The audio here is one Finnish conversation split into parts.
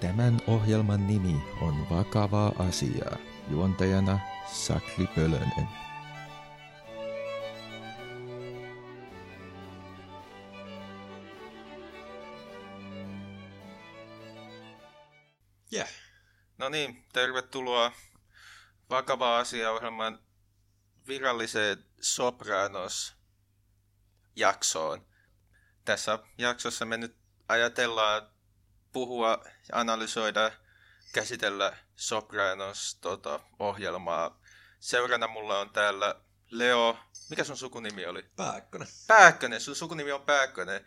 Tämän ohjelman nimi on Vakavaa asiaa. Juontajana Sakli Pölönen. Yeah. No niin, tervetuloa Vakavaa asiaa-ohjelman viralliseen Sopranos-jaksoon. Tässä jaksossa me nyt ajatellaan puhua, analysoida, käsitellä Sopranos-ohjelmaa. Seurana mulla on täällä Leo. Mikä sun sukunimi oli? Pääkkönen. Pääkkönen, sun sukunimi on Pääkkönen.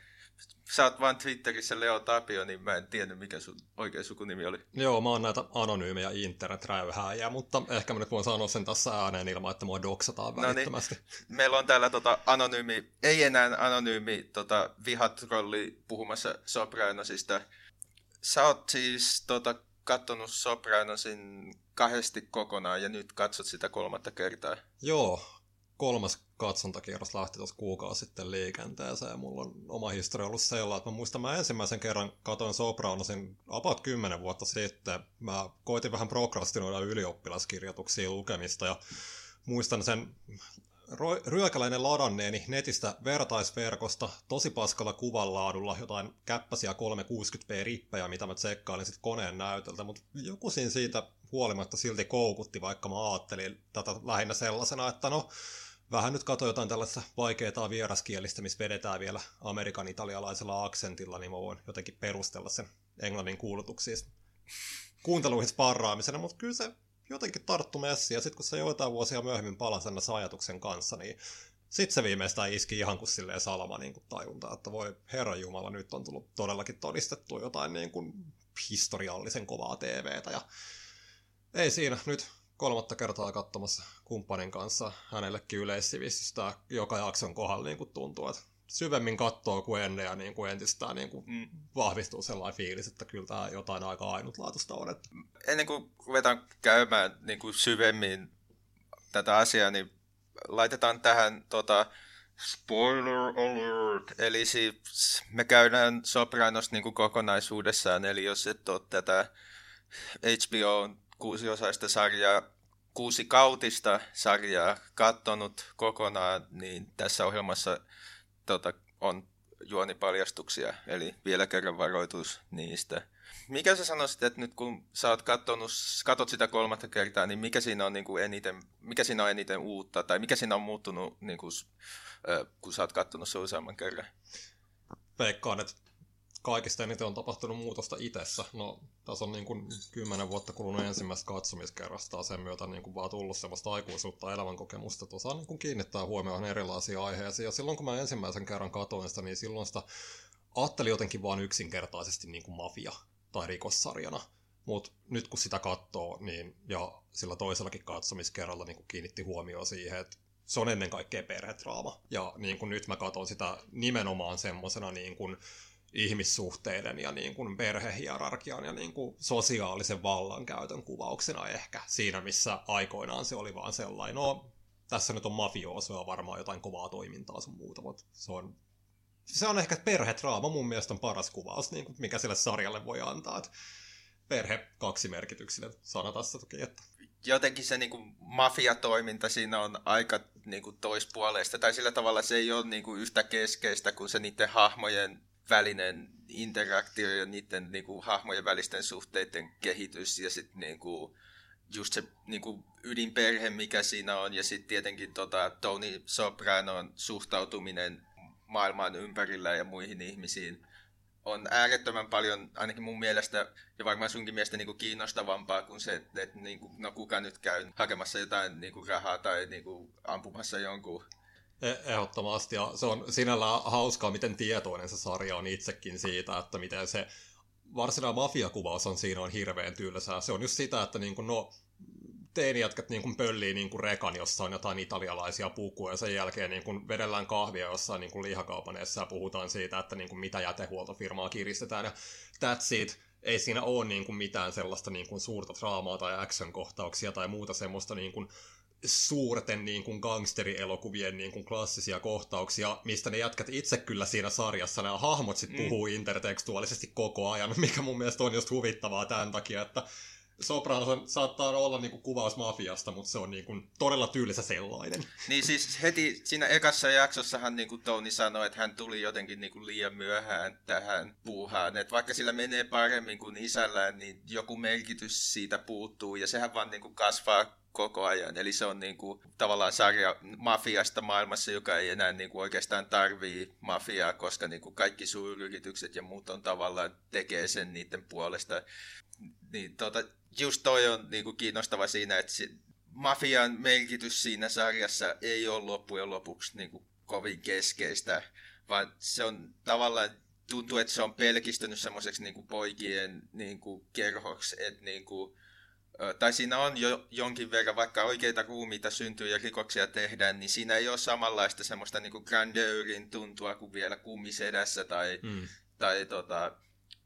Sä oot vaan Twitterissä Leo Tapio, niin mä en tiennyt mikä sun oikea sukunimi oli. Joo, mä oon näitä anonyymejä internet-räyhääjiä, mutta ehkä mä nyt voin sanoa sen tässä ääneen ilman, että mua doksataan välittömästi. No niin. Meillä on täällä tota anonyymi, ei enää anonyymi tota, vihatrolli puhumassa Sopranosista. Sä oot siis tota, kattonut Sopranosin kahdesti kokonaan ja nyt katsot sitä kolmatta kertaa. Joo, kolmas katsontakierros lähti tuossa kuukausi sitten liikenteeseen ja mulla on oma historia ollut sellainen, että mä muistan, mä ensimmäisen kerran katoin Sopranosin about 10 vuotta sitten. Mä koitin vähän prokrastinoida ylioppilaskirjoituksia lukemista ja muistan sen ryökäläinen ladanneeni netistä vertaisverkosta tosi paskalla kuvanlaadulla jotain käppäsiä 360p-rippejä, mitä mä tsekkailin sitten koneen näytöltä, mutta joku siinä siitä huolimatta silti koukutti, vaikka mä ajattelin tätä lähinnä sellaisena, että no, vähän nyt katsoin jotain tällaista vaikeaa vieraskielistä, missä vedetään vielä amerikan italialaisella aksentilla, niin mä voin jotenkin perustella sen englannin kuulutuksia kuunteluihin sparraamisena, mutta kyllä se jotenkin tarttu messi, ja sitten kun se joitain vuosia myöhemmin palasi sen ajatuksen kanssa, niin sitten se viimeistään iski ihan kuin silleen salama niin kuin tajunta, että voi herra Jumala, nyt on tullut todellakin todistettu jotain niin kuin historiallisen kovaa TVtä, ja ei siinä, nyt kolmatta kertaa katsomassa kumppanin kanssa hänellekin yleissivistystä joka jakson kohdalla niin kuin tuntuu, että syvemmin kattoo kuin ennen ja niin kuin entistään niin kuin mm. vahvistuu sellainen fiilis, että kyllä tämä jotain aika ainutlaatuista on. Että... Ennen kuin ruvetaan käymään niin kuin syvemmin tätä asiaa, niin laitetaan tähän tota, spoiler alert, eli siis me käydään Sopranos niin kuin kokonaisuudessaan, eli jos et ole tätä HBO kuusiosaista sarjaa, kuusi kautista sarjaa kattonut kokonaan, niin tässä ohjelmassa tota, on juonipaljastuksia, eli vielä kerran varoitus niistä. Mikä sä sanoisit, että nyt kun sä oot kattonut, katot sitä kolmatta kertaa, niin mikä siinä on, niin kuin eniten, mikä siinä on eniten uutta, tai mikä siinä on muuttunut, niin kuin, kun sä oot kattonut se useamman kerran? Veikkaan, että kaikista eniten on tapahtunut muutosta itsessä. No, tässä on niin kuin kymmenen vuotta kulunut ensimmäistä katsomiskerrasta, sen myötä niin kuin vaan tullut sellaista aikuisuutta elämänkokemusta, että osaa niin kuin kiinnittää huomioon erilaisia aiheisiin. Ja silloin kun mä ensimmäisen kerran katoin sitä, niin silloin sitä ajattelin jotenkin vaan yksinkertaisesti niin kuin mafia tai rikossarjana. Mutta nyt kun sitä katsoo, niin, ja sillä toisellakin katsomiskerralla niin kuin kiinnitti huomioon siihen, että se on ennen kaikkea perhetraama. Ja niin kuin nyt mä katson sitä nimenomaan semmoisena niin kuin, ihmissuhteiden ja niin kuin perhehierarkian ja niin kuin sosiaalisen vallankäytön kuvauksena ehkä siinä, missä aikoinaan se oli vaan sellainen, no tässä nyt on mafioosoja varmaan jotain kovaa toimintaa sun muuta, mutta se on, se on ehkä perhetraama mun mielestä on paras kuvaus, niin kuin mikä sille sarjalle voi antaa, että perhe kaksi merkityksille sana tässä toki, että jotenkin se niin kuin, mafiatoiminta siinä on aika niin kuin, toispuoleista, tai sillä tavalla se ei ole niin kuin, yhtä keskeistä kuin se niiden hahmojen välinen interaktio ja niiden niin kuin, hahmojen välisten suhteiden kehitys ja sitten niin kuin, just se niin kuin, ydinperhe, mikä siinä on, ja sitten tietenkin tota, Tony Sopranon suhtautuminen maailman ympärillä ja muihin ihmisiin on äärettömän paljon, ainakin mun mielestä, ja varmaan sunkin mielestä niin kuin kiinnostavampaa kuin se, että, että niin kuin, no kuka nyt käy hakemassa jotain niin kuin rahaa tai niin kuin, ampumassa jonkun ehdottomasti, ja se on sinällään hauskaa, miten tietoinen se sarja on itsekin siitä, että miten se varsinainen mafiakuvaus on siinä on hirveän tylsää. Se on just sitä, että niin kuin, no, teinijätkät niin kuin pöllii niin kuin rekan, jossa on jotain italialaisia pukuja, ja sen jälkeen niin kuin vedellään kahvia jossain niin kuin lihakaupaneessa ja puhutaan siitä, että niin kuin mitä jätehuoltofirmaa kiristetään, ja that's it. Ei siinä ole niin kuin mitään sellaista niin kuin suurta draamaa tai action-kohtauksia tai muuta semmoista niin kuin suurten niin kuin gangsterielokuvien niin kuin klassisia kohtauksia, mistä ne jätkät itse kyllä siinä sarjassa, nämä hahmot sitten mm. puhuu intertekstuaalisesti koko ajan, mikä mun mielestä on just huvittavaa tämän takia, että Sopranos saattaa olla niinku kuvaus mafiasta, mutta se on niinku todella tyylisä sellainen. Niin siis heti siinä ekassa jaksossahan niinku Tony sanoi, että hän tuli jotenkin niinku liian myöhään tähän puuhaan. Että vaikka sillä menee paremmin kuin isällään, niin joku merkitys siitä puuttuu ja sehän vaan niinku kasvaa koko ajan. Eli se on niin kuin, tavallaan sarja mafiasta maailmassa, joka ei enää niin kuin, oikeastaan tarvii mafiaa, koska niin kuin, kaikki suuryritykset ja muut on tavallaan tekee sen niiden puolesta. Niin, tota, just toi on niin kuin, kiinnostava siinä, että se, mafian merkitys siinä sarjassa ei ole loppujen lopuksi niin kuin, kovin keskeistä, vaan se on tavallaan tuntuu, että se on pelkistynyt semmoiseksi niin poikien niin kuin, kerhoksi, että niin kuin, tai siinä on jo jonkin verran, vaikka oikeita ruumiita syntyy ja rikoksia tehdään, niin siinä ei ole samanlaista semmoista niin kuin grandeurin tuntua kuin vielä kummisedässä tai, mm. tai, tota,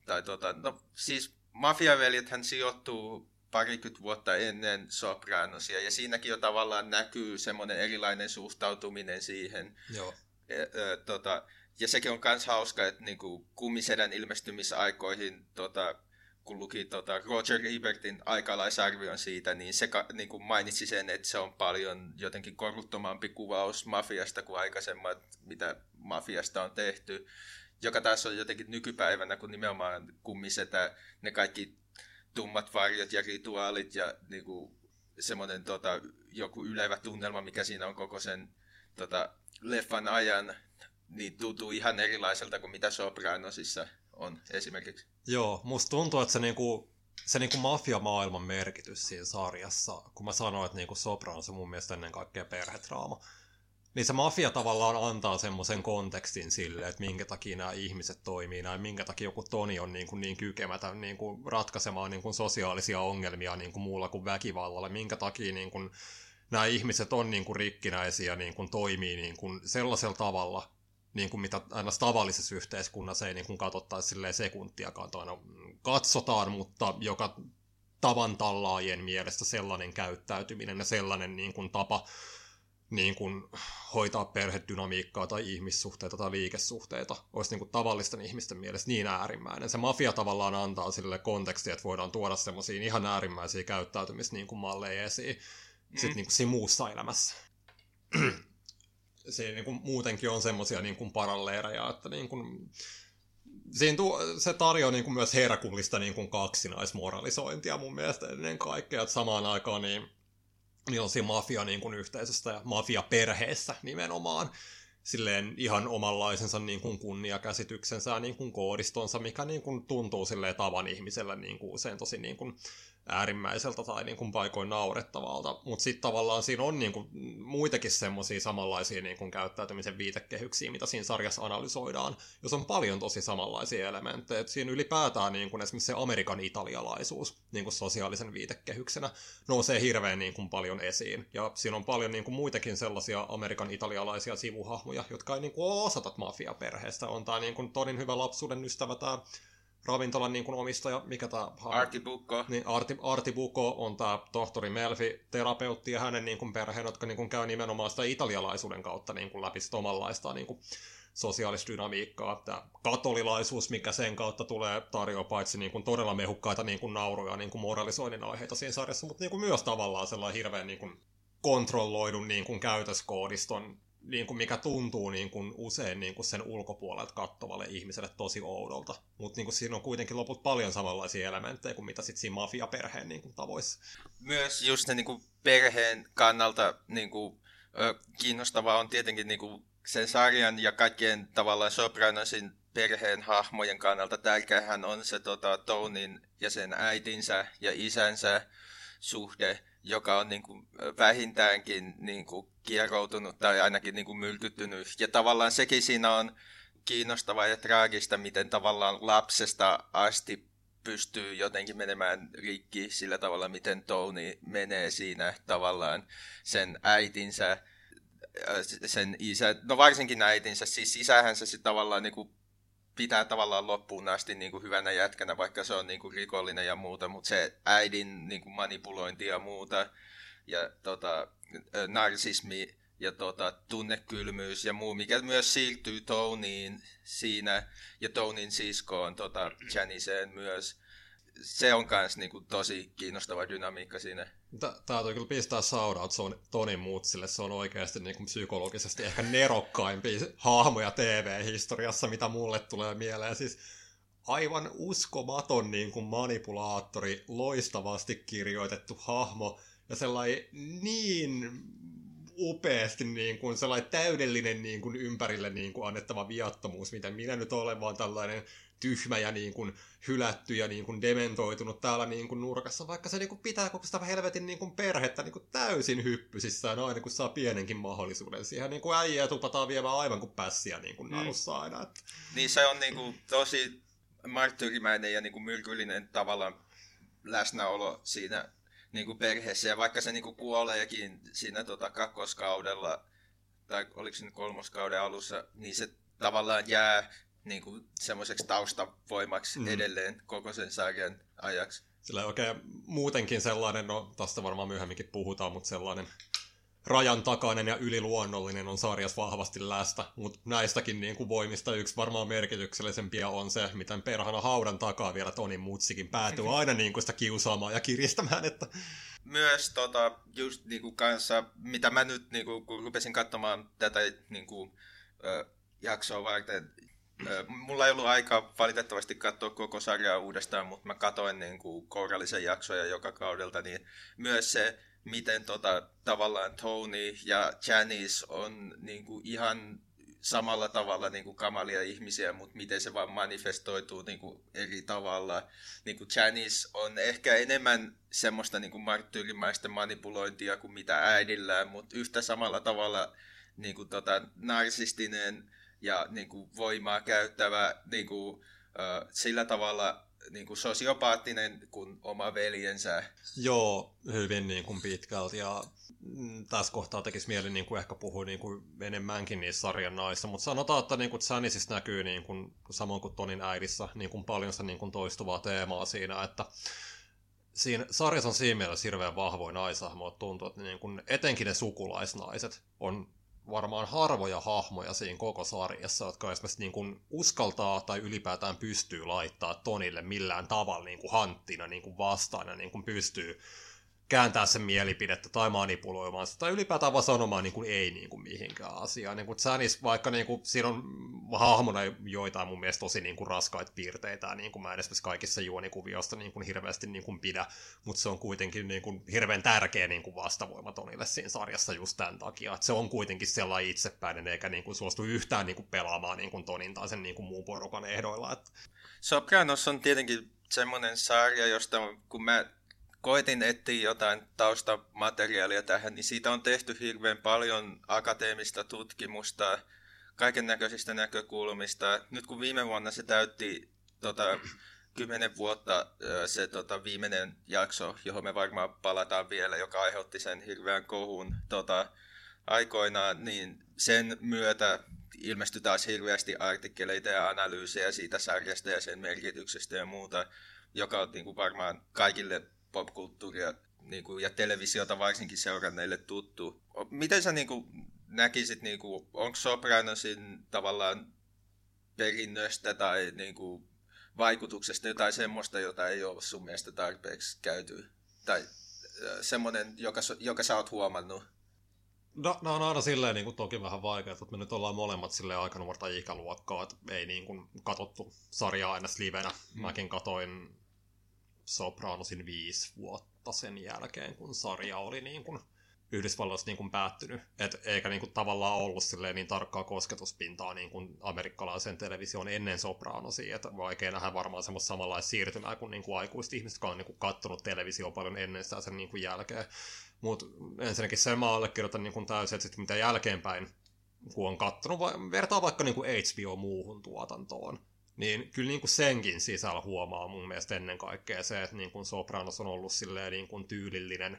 tai tota, no siis mafiaveljethän sijoittuu parikymmentä vuotta ennen Sopranosia, ja siinäkin jo tavallaan näkyy semmoinen erilainen suhtautuminen siihen. Joo. E, e, tota, ja sekin on myös hauska, että niinku, kummisedän ilmestymisaikoihin tota, kun luki tota Roger Ebertin aikalaisarvion siitä, niin se niin kuin mainitsi sen, että se on paljon jotenkin korruttomampi kuvaus mafiasta kuin aikaisemmat, mitä mafiasta on tehty, joka taas on jotenkin nykypäivänä, kun nimenomaan kummisetä ne kaikki tummat varjot ja rituaalit ja niin kuin semmoinen tota, joku ylevä tunnelma, mikä siinä on koko sen tota, leffan ajan, niin tuntuu ihan erilaiselta kuin mitä Sopranosissa on esimerkiksi. Joo, musta tuntuu, että se niinku, se niinku mafia-maailman merkitys siinä sarjassa, kun mä sanoin, että niinku Sopranos on mun mielestä ennen kaikkea perhetraama, niin se mafia tavallaan antaa semmoisen kontekstin sille, että minkä takia nämä ihmiset toimii näin, minkä takia joku Toni on niin, kuin niin kykemätön niin kuin ratkaisemaan niin kuin sosiaalisia ongelmia niin kuin muulla kuin väkivallalla, minkä takia niin kuin nämä ihmiset on niin kuin rikkinäisiä, niin kuin toimii niin kuin sellaisella tavalla, niin kuin mitä aina tavallisessa yhteiskunnassa ei niin kuin katsottaisi sekuntiakaan, aina katsotaan, mutta joka tavan tallaajien mielestä sellainen käyttäytyminen ja sellainen niin kuin tapa niin kuin hoitaa perhedynamiikkaa tai ihmissuhteita tai liikesuhteita olisi niin kuin tavallisten ihmisten mielestä niin äärimmäinen. Se mafia tavallaan antaa sille kontekstia, että voidaan tuoda semmoisia ihan äärimmäisiä käyttäytymismalleja niin esiin mm. sitten niin kuin siinä muussa elämässä siinä niin kuin muutenkin on semmoisia niin kuin paralleereja, että niin kuin, siinä tuo, se tarjoaa niin kuin myös herkullista niin kuin kaksinaismoralisointia mun mielestä ennen kaikkea, että samaan aikaan niin, niin on siinä mafia niin kuin yhteisöstä ja mafia-perheessä nimenomaan silleen ihan omanlaisensa niin kuin kunniakäsityksensä ja niin kuin koodistonsa, mikä niin kuin tuntuu silleen tavan ihmiselle niin kuin usein tosi niin kuin äärimmäiseltä tai niin kuin paikoin naurettavalta, mutta sitten tavallaan siinä on niin kuin muitakin semmoisia samanlaisia niin kuin käyttäytymisen viitekehyksiä, mitä siinä sarjassa analysoidaan, jos on paljon tosi samanlaisia elementtejä. Et siinä ylipäätään niin kuin esimerkiksi se Amerikan italialaisuus niin kuin sosiaalisen viitekehyksenä nousee hirveän niin kuin paljon esiin. Ja siinä on paljon niin kuin muitakin sellaisia Amerikan italialaisia sivuhahmoja, jotka ei niin kuin ole osatat mafiaperheestä. On tämä niin kuin hyvä lapsuuden ystävä tämä ravintolan niin kuin omistaja, mikä tämä... Arti Bukko. Niin, Arti, Arti Bukko on tämä tohtori Melfi, terapeutti ja hänen niin kuin perheen, jotka niin kuin käy nimenomaan sitä italialaisuuden kautta niin kuin läpi sitä omanlaista niin kuin sosiaalista dynamiikkaa. Tämä katolilaisuus, mikä sen kautta tulee tarjoaa paitsi niin kuin todella mehukkaita niin kuin nauruja niin kuin moralisoinnin aiheita siinä sarjassa, mutta niin kuin myös tavallaan sellainen hirveän niin kuin kontrolloidun niin kuin käytöskoodiston niin kuin mikä tuntuu niin kuin usein niin kuin sen ulkopuolelta kattovalle ihmiselle tosi oudolta. Mutta niin siinä on kuitenkin loput paljon samanlaisia elementtejä kuin mitä sitten siinä mafiaperheen niin kuin tavoissa. Myös just ne niin kuin perheen kannalta niin kuin, kiinnostavaa on tietenkin niin kuin sen sarjan ja kaikkien tavallaan Sopranosin perheen hahmojen kannalta tärkeähän on se tota, Tonin ja sen äitinsä ja isänsä suhde, joka on niin kuin vähintäänkin niin kuin kieroutunut tai ainakin niin kuin myrkyttynyt. Ja tavallaan sekin siinä on kiinnostavaa ja traagista, miten tavallaan lapsesta asti pystyy jotenkin menemään rikki sillä tavalla, miten Tony menee siinä tavallaan sen äitinsä, sen isä, no varsinkin äitinsä, siis isähän se tavallaan niin kuin pitää tavallaan loppuun asti niin kuin hyvänä jätkänä, vaikka se on niin kuin rikollinen ja muuta, mutta se äidin niin kuin manipulointi ja muuta, ja tota, narsismi ja tota, tunnekylmyys ja muu, mikä myös siirtyy Toniin siinä ja Tonin siskoon tota, Janiseen myös. Se on myös niinku, tosi kiinnostava dynamiikka siinä. Täytyy kyllä pistää shoutout se on Toni Mutsille. Se on oikeasti niin kuin psykologisesti ehkä nerokkaimpia hahmoja TV-historiassa, mitä mulle tulee mieleen. Siis aivan uskomaton niin kuin manipulaattori, loistavasti kirjoitettu hahmo ja sellainen niin upeasti niin kuin sellainen täydellinen niin kuin ympärille niin kuin annettava viattomuus, mitä minä nyt olen vaan tällainen tyhmä ja niin kuin hylätty ja niin kuin dementoitunut täällä niin kuin nurkassa, vaikka se niin kuin pitää koko sitä helvetin niin kuin perhettä niin kuin täysin hyppysissään aina, kun saa pienenkin mahdollisuuden. Siihen niin kuin äijää tupataan viemään aivan kuin pässiä niin kuin mm. aina. Että... Niin se on niin kuin tosi marttyyrimäinen ja niin kuin myrkyllinen tavallaan läsnäolo siinä niin kuin perheessä. Ja vaikka se niin kuin kuoleekin siinä tota, kakkoskaudella, tai oliko se nyt kolmoskauden alussa, niin se tavallaan jää niin kuin semmoiseksi taustavoimaksi mm. edelleen koko sen sarjan ajaksi. Sillä oikein muutenkin sellainen, no tästä varmaan myöhemminkin puhutaan, mutta sellainen rajan takainen ja yliluonnollinen on sarjas vahvasti lästä, mutta näistäkin niin kuin voimista yksi varmaan merkityksellisempiä on se, miten perhana haudan takaa vielä Toni Mutsikin päätyy aina niin kuin sitä kiusaamaan ja kiristämään. Että... Myös tota, just niin kuin kanssa, mitä mä nyt kuin, kun rupesin katsomaan tätä niin kuin, ö, jaksoa varten, Mulla ei ollut aika valitettavasti katsoa koko sarjaa uudestaan, mutta mä katoin kuin kourallisen jaksoja joka kaudelta, niin myös se miten tota, tavallaan Tony ja Janice on niin kuin, ihan samalla tavalla niin kuin kamalia ihmisiä, mutta miten se vaan manifestoituu niin kuin eri tavalla. Niin kuin Janice on ehkä enemmän semmoista niin kuin marttyyrimäistä manipulointia kuin mitä äidillään, mutta yhtä samalla tavalla niin kuin, tota, narsistinen ja niin kuin, voimaa käyttävä niin kuin, uh, sillä tavalla niin kuin sosiopaattinen kuin oma veljensä. Joo, hyvin niin kuin pitkälti. Ja mm, tässä kohtaa tekisi mieli niin kuin ehkä puhua niin kuin enemmänkin niissä sarjan naissa, mutta sanotaan, että niin kuin Janisissa näkyy niin kuin, samoin kuin Tonin äidissä niin kuin paljon sitä niin kuin toistuvaa teemaa siinä, että siinä sarjassa on siinä mielessä hirveän vahvoin naisahmo, että tuntuu, että niin kuin, etenkin ne sukulaisnaiset on varmaan harvoja hahmoja siinä koko sarjassa, jotka esimerkiksi niin kuin uskaltaa tai ylipäätään pystyy laittaa Tonille millään tavalla niin kuin hanttina niin kuin vastaan ja niin kuin pystyy kääntää sen mielipidettä tai manipuloimaan sitä, tai ylipäätään vaan sanomaan niin kuin ei niin kuin mihinkään asiaan. Niin kuin Janis, vaikka niin kuin, siinä on hahmona joitain mun mielestä tosi niin kuin raskaita piirteitä, niin kuin mä edes kaikissa juonikuvioista niin kuin hirveästi niin kuin pidä, mutta se on kuitenkin niin kuin hirveän tärkeä niin kuin vastavoima Tonille siinä sarjassa just tämän takia, että se on kuitenkin sellainen itsepäinen, eikä niin kuin suostu yhtään niin kuin pelaamaan niin kuin Tonin tai sen niin kuin muun porukan ehdoilla. Että... Sopranos on tietenkin semmoinen sarja, josta kun mä koitin etsiä jotain taustamateriaalia tähän, niin siitä on tehty hirveän paljon akateemista tutkimusta kaiken näköisistä näkökulmista. Nyt kun viime vuonna se täytti tota, kymmenen vuotta se tota, viimeinen jakso, johon me varmaan palataan vielä, joka aiheutti sen hirveän kohun tota, aikoinaan, niin sen myötä ilmestyi taas hirveästi artikkeleita ja analyysejä siitä sarjasta ja sen merkityksestä ja muuta, joka on niin kuin varmaan kaikille popkulttuuria niin kuin, ja televisiota varsinkin seuranneille tuttu. Miten sä niin kuin, näkisit, niin kuin, onko Sopranosin tavallaan perinnöstä tai niin kuin, vaikutuksesta jotain semmoista, jota ei ole sun mielestä tarpeeksi käyty? Tai semmoinen, joka, joka sä oot huomannut? No, no on aina silleen niin kuin, toki vähän vaikea, että me nyt ollaan molemmat silleen aika nuorta ikäluokkaa, että ei niin kuin, katottu sarjaa aina livenä. Mm. Mäkin katoin Sopranosin viisi vuotta sen jälkeen, kun sarja oli niin kuin Yhdysvalloissa niin kuin päättynyt, Et eikä niin kuin tavallaan ollut niin tarkkaa kosketuspintaa niin kuin amerikkalaisen televisioon ennen Sopranosia, että vaikea nähdä varmaan semmoista samanlaista siirtymää kuin, niin kuin aikuiset ihmiset, jotka on niin kuin kattonut televisioon paljon ennen sitä sen niin kuin jälkeen. Mutta ensinnäkin sen mä allekirjoitan niin kuin täysin, että sitten mitä jälkeenpäin, kun on kattonut, vertaa vaikka niin kuin HBO muuhun tuotantoon, niin kyllä niin kuin senkin sisällä huomaa mun mielestä ennen kaikkea se, että niin kuin Sopranos on ollut silleen niin kuin tyylillinen,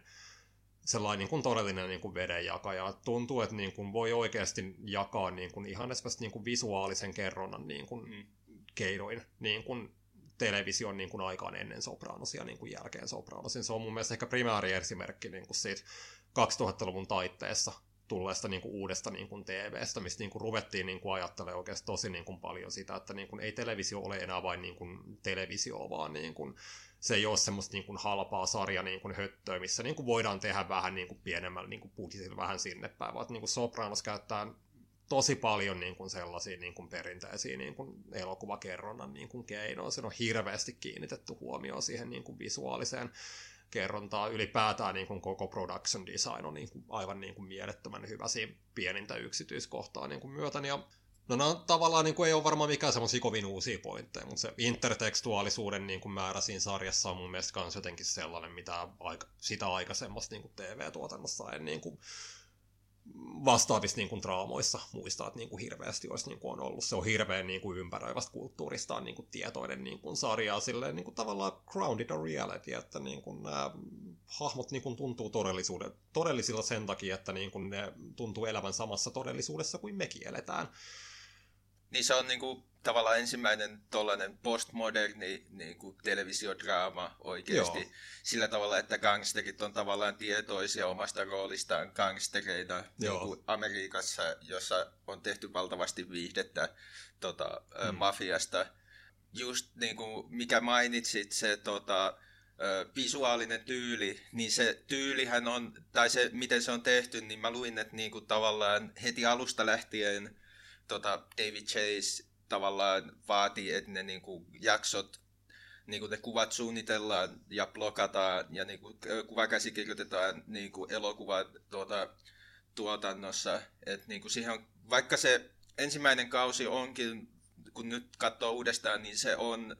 sellainen niin kuin todellinen niin kuin vedenjakaja. Tuntuu, että niin kuin voi oikeasti jakaa niin kuin ihan esimerkiksi niin kuin visuaalisen kerronnan niin kuin mm. keinoin niin kuin television niin kuin aikaan ennen Sopranosia niin kuin jälkeen Sopranosin. Se on mun mielestä ehkä primääri esimerkki niin kuin siitä 2000-luvun taitteessa tulleesta niin kuin uudesta niin kuin TV-stä, mistä niin kuin ruvettiin niin kuin ajattelemaan oikeasti tosi niin kuin paljon sitä, että niin kuin ei televisio ole enää vain niin kuin televisio, vaan niin kuin se ei ole semmoista niin kuin halpaa sarja niin kuin höttöä, missä niin kuin voidaan tehdä vähän niin kuin pienemmällä niin kuin budjetilla vähän sinne päin, vaan niin kuin Sopranos käyttää tosi paljon niin kuin sellaisia niin kuin perinteisiä niin kuin elokuvakerronnan niin kuin keinoja. Siinä on hirveästi kiinnitetty huomioon siihen niin kuin visuaaliseen kerrontaa. Ylipäätään niin kuin koko production design on niin kuin aivan niin kuin mielettömän hyvä siinä pienintä yksityiskohtaa niin kuin myöten. Ja No nämä tavallaan niin kuin ei ole varmaan mikään semmoisia kovin uusia pointteja, mutta se intertekstuaalisuuden niin kuin määrä siinä sarjassa on mun mielestä myös jotenkin sellainen, mitä aika, sitä aikaisemmassa niin kuin TV-tuotannossa en niin kuin vastaavissa niin kuin, draamoissa muistaa, että niin kuin, hirveästi olisi niin kuin, on ollut. Se on hirveän niin kuin, ympäröivästä kulttuurista niin kuin, tietoinen niin kuin, sarja, silleen niin kuin, tavallaan grounded on reality, että niin kuin, nämä hahmot niin kuin, tuntuu todellisuuden, todellisilla sen takia, että niin kuin, ne tuntuu elävän samassa todellisuudessa kuin mekin eletään. Niin se on niinku tavallaan ensimmäinen tollainen postmoderni niinku televisiodraama oikeasti. Joo. Sillä tavalla, että gangsterit on tavallaan tietoisia omasta roolistaan gangstereita niinku Amerikassa, jossa on tehty valtavasti viihdettä tota, mm. mafiasta. Just niinku, mikä mainitsit, se tota, visuaalinen tyyli, niin se tyylihän on, tai se miten se on tehty, niin mä luin, että niinku tavallaan heti alusta lähtien – tota, David Chase tavallaan vaatii, että ne niin kuin, jaksot, niin kuin ne kuvat suunnitellaan ja blokataan ja niin kuin, kuvakäsikirjoitetaan niin kuin elokuvan tuota, tuotannossa. Et, niin kuin siihen on, vaikka se ensimmäinen kausi onkin, kun nyt katsoo uudestaan, niin se on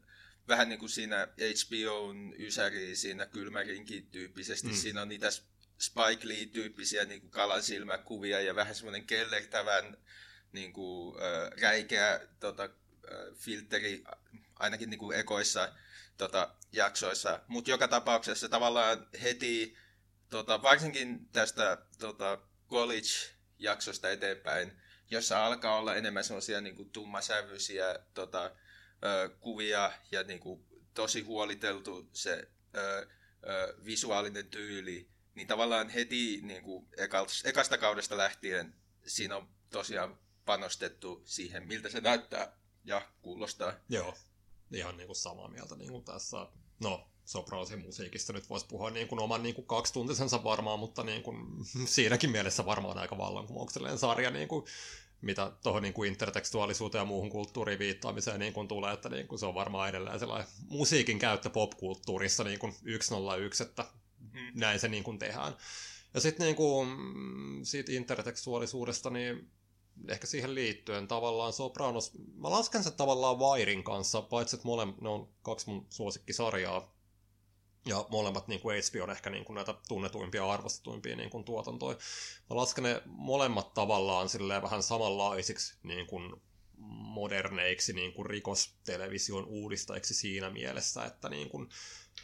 vähän niin kuin siinä HBOn ysäri siinä kylmärinkin tyyppisesti. Mm. Siinä on niitä Spike Lee-tyyppisiä niin kuin kalansilmäkuvia ja vähän semmoinen kellertävän niin kuin, äh, räikeä tota, äh, filteri ainakin niin kuin ekoissa tota, jaksoissa. Mutta joka tapauksessa tavallaan heti, tota, varsinkin tästä tota, college-jaksosta eteenpäin, jossa alkaa olla enemmän sellaisia niin kuin tummasävyisiä tota, ö, kuvia ja niin kuin, tosi huoliteltu se ö, ö, visuaalinen tyyli, niin tavallaan heti niin kuin, ekasta kaudesta lähtien siinä on tosiaan panostettu siihen, miltä se näyttää ja kuulostaa. Joo, ihan niin kuin samaa mieltä niin kuin tässä. No, Sopranosin musiikista nyt voisi puhua niin kuin oman niin kuin kaksituntisensa varmaan, mutta niin kuin, siinäkin mielessä varmaan aika vallankumouksellinen sarja, niin kuin, mitä tuohon niin kuin intertekstuaalisuuteen ja muuhun kulttuuriin viittaamiseen niin kuin tulee, että niin kuin se on varmaan edelleen sellainen musiikin käyttö popkulttuurissa niin kuin 101, että mm. näin se niin kuin tehdään. Ja sitten niin kuin, siitä intertekstuaalisuudesta, niin ehkä siihen liittyen tavallaan Sopranos, mä lasken sen tavallaan Vairin kanssa, paitsi että mole, ne on kaksi mun suosikkisarjaa, ja molemmat niin kuin HBO on ehkä niin kuin näitä tunnetuimpia ja arvostetuimpia niin kuin tuotantoja. Mä lasken ne molemmat tavallaan silleen vähän samanlaisiksi niin kuin moderneiksi niin kuin rikostelevision uudistajiksi siinä mielessä, että niin kuin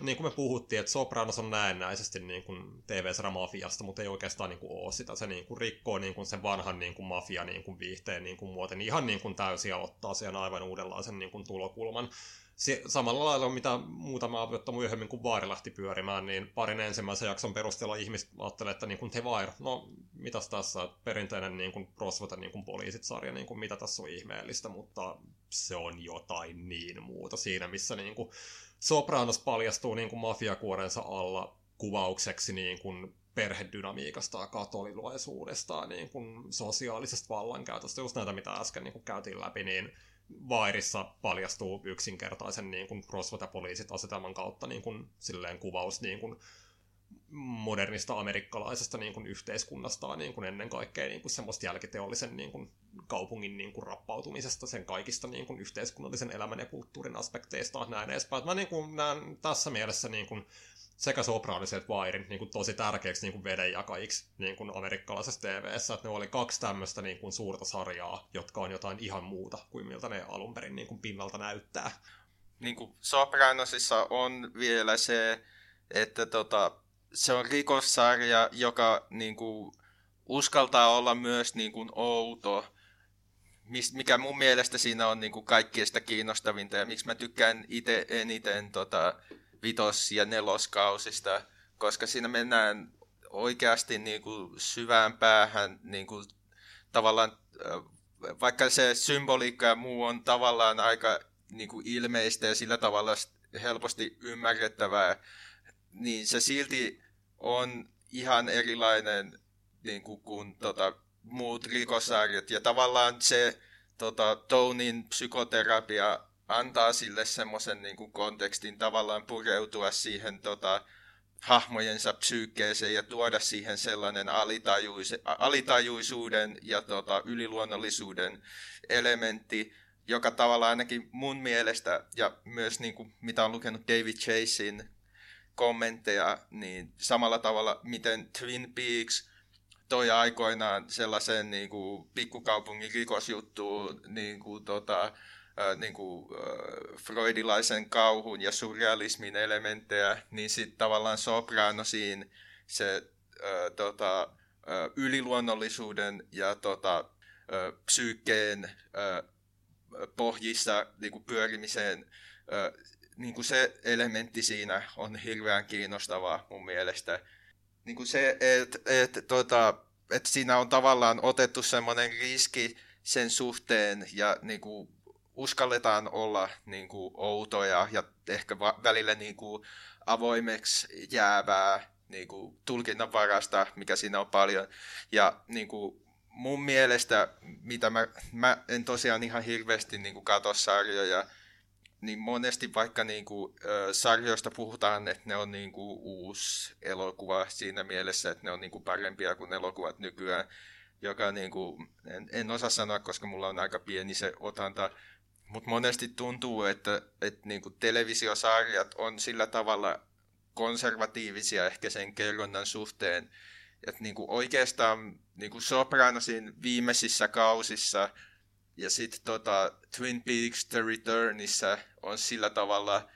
niin kuin me puhuttiin, että Sopranos on näennäisesti niin kuin TV-sarja mafiasta, mutta ei oikeastaan niin kuin ole sitä. Se niin kuin rikkoo niin kuin sen vanhan niin kuin mafia niin kuin viihteen niin kuin muoten ihan niin kuin täysin ja ottaa siihen aivan uudenlaisen niin kuin tulokulman. Se, samalla lailla mitä muutama vuotta myöhemmin, kun Vaari lähti pyörimään, niin parin ensimmäisen jakson perusteella ihmiset ajattelee, että niin kuin The Wire, no mitäs tässä perinteinen niin kuin Roswell niin kuin poliisit-sarja, niin kuin, mitä tässä on ihmeellistä, mutta se on jotain niin muuta siinä, missä niin kuin, Sopranos paljastuu niin kuin mafiakuorensa alla kuvaukseksi niin kuin perhedynamiikasta katolilaisuudesta, niin kuin sosiaalisesta vallankäytöstä, just näitä, mitä äsken niin kuin käytiin läpi, niin Vairissa paljastuu yksinkertaisen niin kuin rosvot ja poliisit asetelman kautta niin kuin, silleen kuvaus niin kuin, modernista amerikkalaisesta niin kuin yhteiskunnasta niin kuin ennen kaikkea niin kuin semmoista jälkiteollisen niin kuin kaupungin niin kuin rappautumisesta, sen kaikista niin kuin yhteiskunnallisen elämän ja kulttuurin aspekteista näin edespäin. Mä niin kuin näen tässä mielessä niin kuin sekä Sopranos että Vairin niin kuin tosi tärkeäksi niin kuin vedenjakajiksi niin kuin amerikkalaisessa TVssä, että ne oli kaksi tämmöistä niin kuin suurta sarjaa, jotka on jotain ihan muuta kuin miltä ne alun perin niin kuin pinnalta näyttää. Niin kuin Sopranosissa on vielä se, että tota, se on rikossarja, joka niin kuin, uskaltaa olla myös niin kuin, outo mikä mun mielestä siinä on niin kuin kaikkeista kiinnostavinta ja miksi mä tykkään itse eniten tota, vitos- ja neloskausista, koska siinä mennään oikeasti niin kuin syvään päähän niin kuin tavallaan, vaikka se symboliikka ja muu on tavallaan aika niin kuin ilmeistä ja sillä tavalla helposti ymmärrettävää, niin se silti on ihan erilainen niin kuin, kuin tota, muut rikosarjat. Ja tavallaan se tota, Tonin psykoterapia antaa sille semmoisen niin kontekstin tavallaan pureutua siihen tota, hahmojensa psyykkeeseen ja tuoda siihen sellainen alitajuise, alitajuisuuden ja tota, yliluonnollisuuden elementti, joka tavallaan ainakin mun mielestä, ja myös niin kuin, mitä on lukenut David Chasein kommentteja, niin samalla tavalla, miten Twin Peaks toi aikoinaan sellaisen niin kuin, pikkukaupungin rikosjuttuun niin kuin, tota, äh, niin kuin, äh, freudilaisen kauhun ja surrealismin elementtejä, niin sitten tavallaan Sopranosiin se äh, tota, äh, yliluonnollisuuden ja tota, äh, psyykkeen äh, pohjissa niin kuin pyörimiseen, niin kuin se elementti siinä on hirveän kiinnostavaa mun mielestä. Niin kuin se, että et, tota, et siinä on tavallaan otettu semmoinen riski sen suhteen ja niin kuin, uskalletaan olla niin kuin, outoja ja ehkä va- välillä niin kuin, avoimeksi jäävää niin kuin, tulkinnanvarasta, mikä siinä on paljon. Ja niin kuin, mun mielestä, mitä mä, mä en tosiaan ihan hirveästi niin kuin, katso sarjoja, niin monesti vaikka niin kuin, äh, sarjoista puhutaan, että ne on niin kuin, uusi elokuva siinä mielessä, että ne on niin kuin, parempia kuin elokuvat nykyään, joka niin kuin, en, en osaa sanoa, koska mulla on aika pieni se otanta, mutta monesti tuntuu, että, että niin kuin televisiosarjat on sillä tavalla konservatiivisia ehkä sen kerronnan suhteen, että niin kuin oikeastaan niin kuin Sopranosin viimeisissä kausissa ja sitten tota, Twin Peaks The Returnissa on sillä tavalla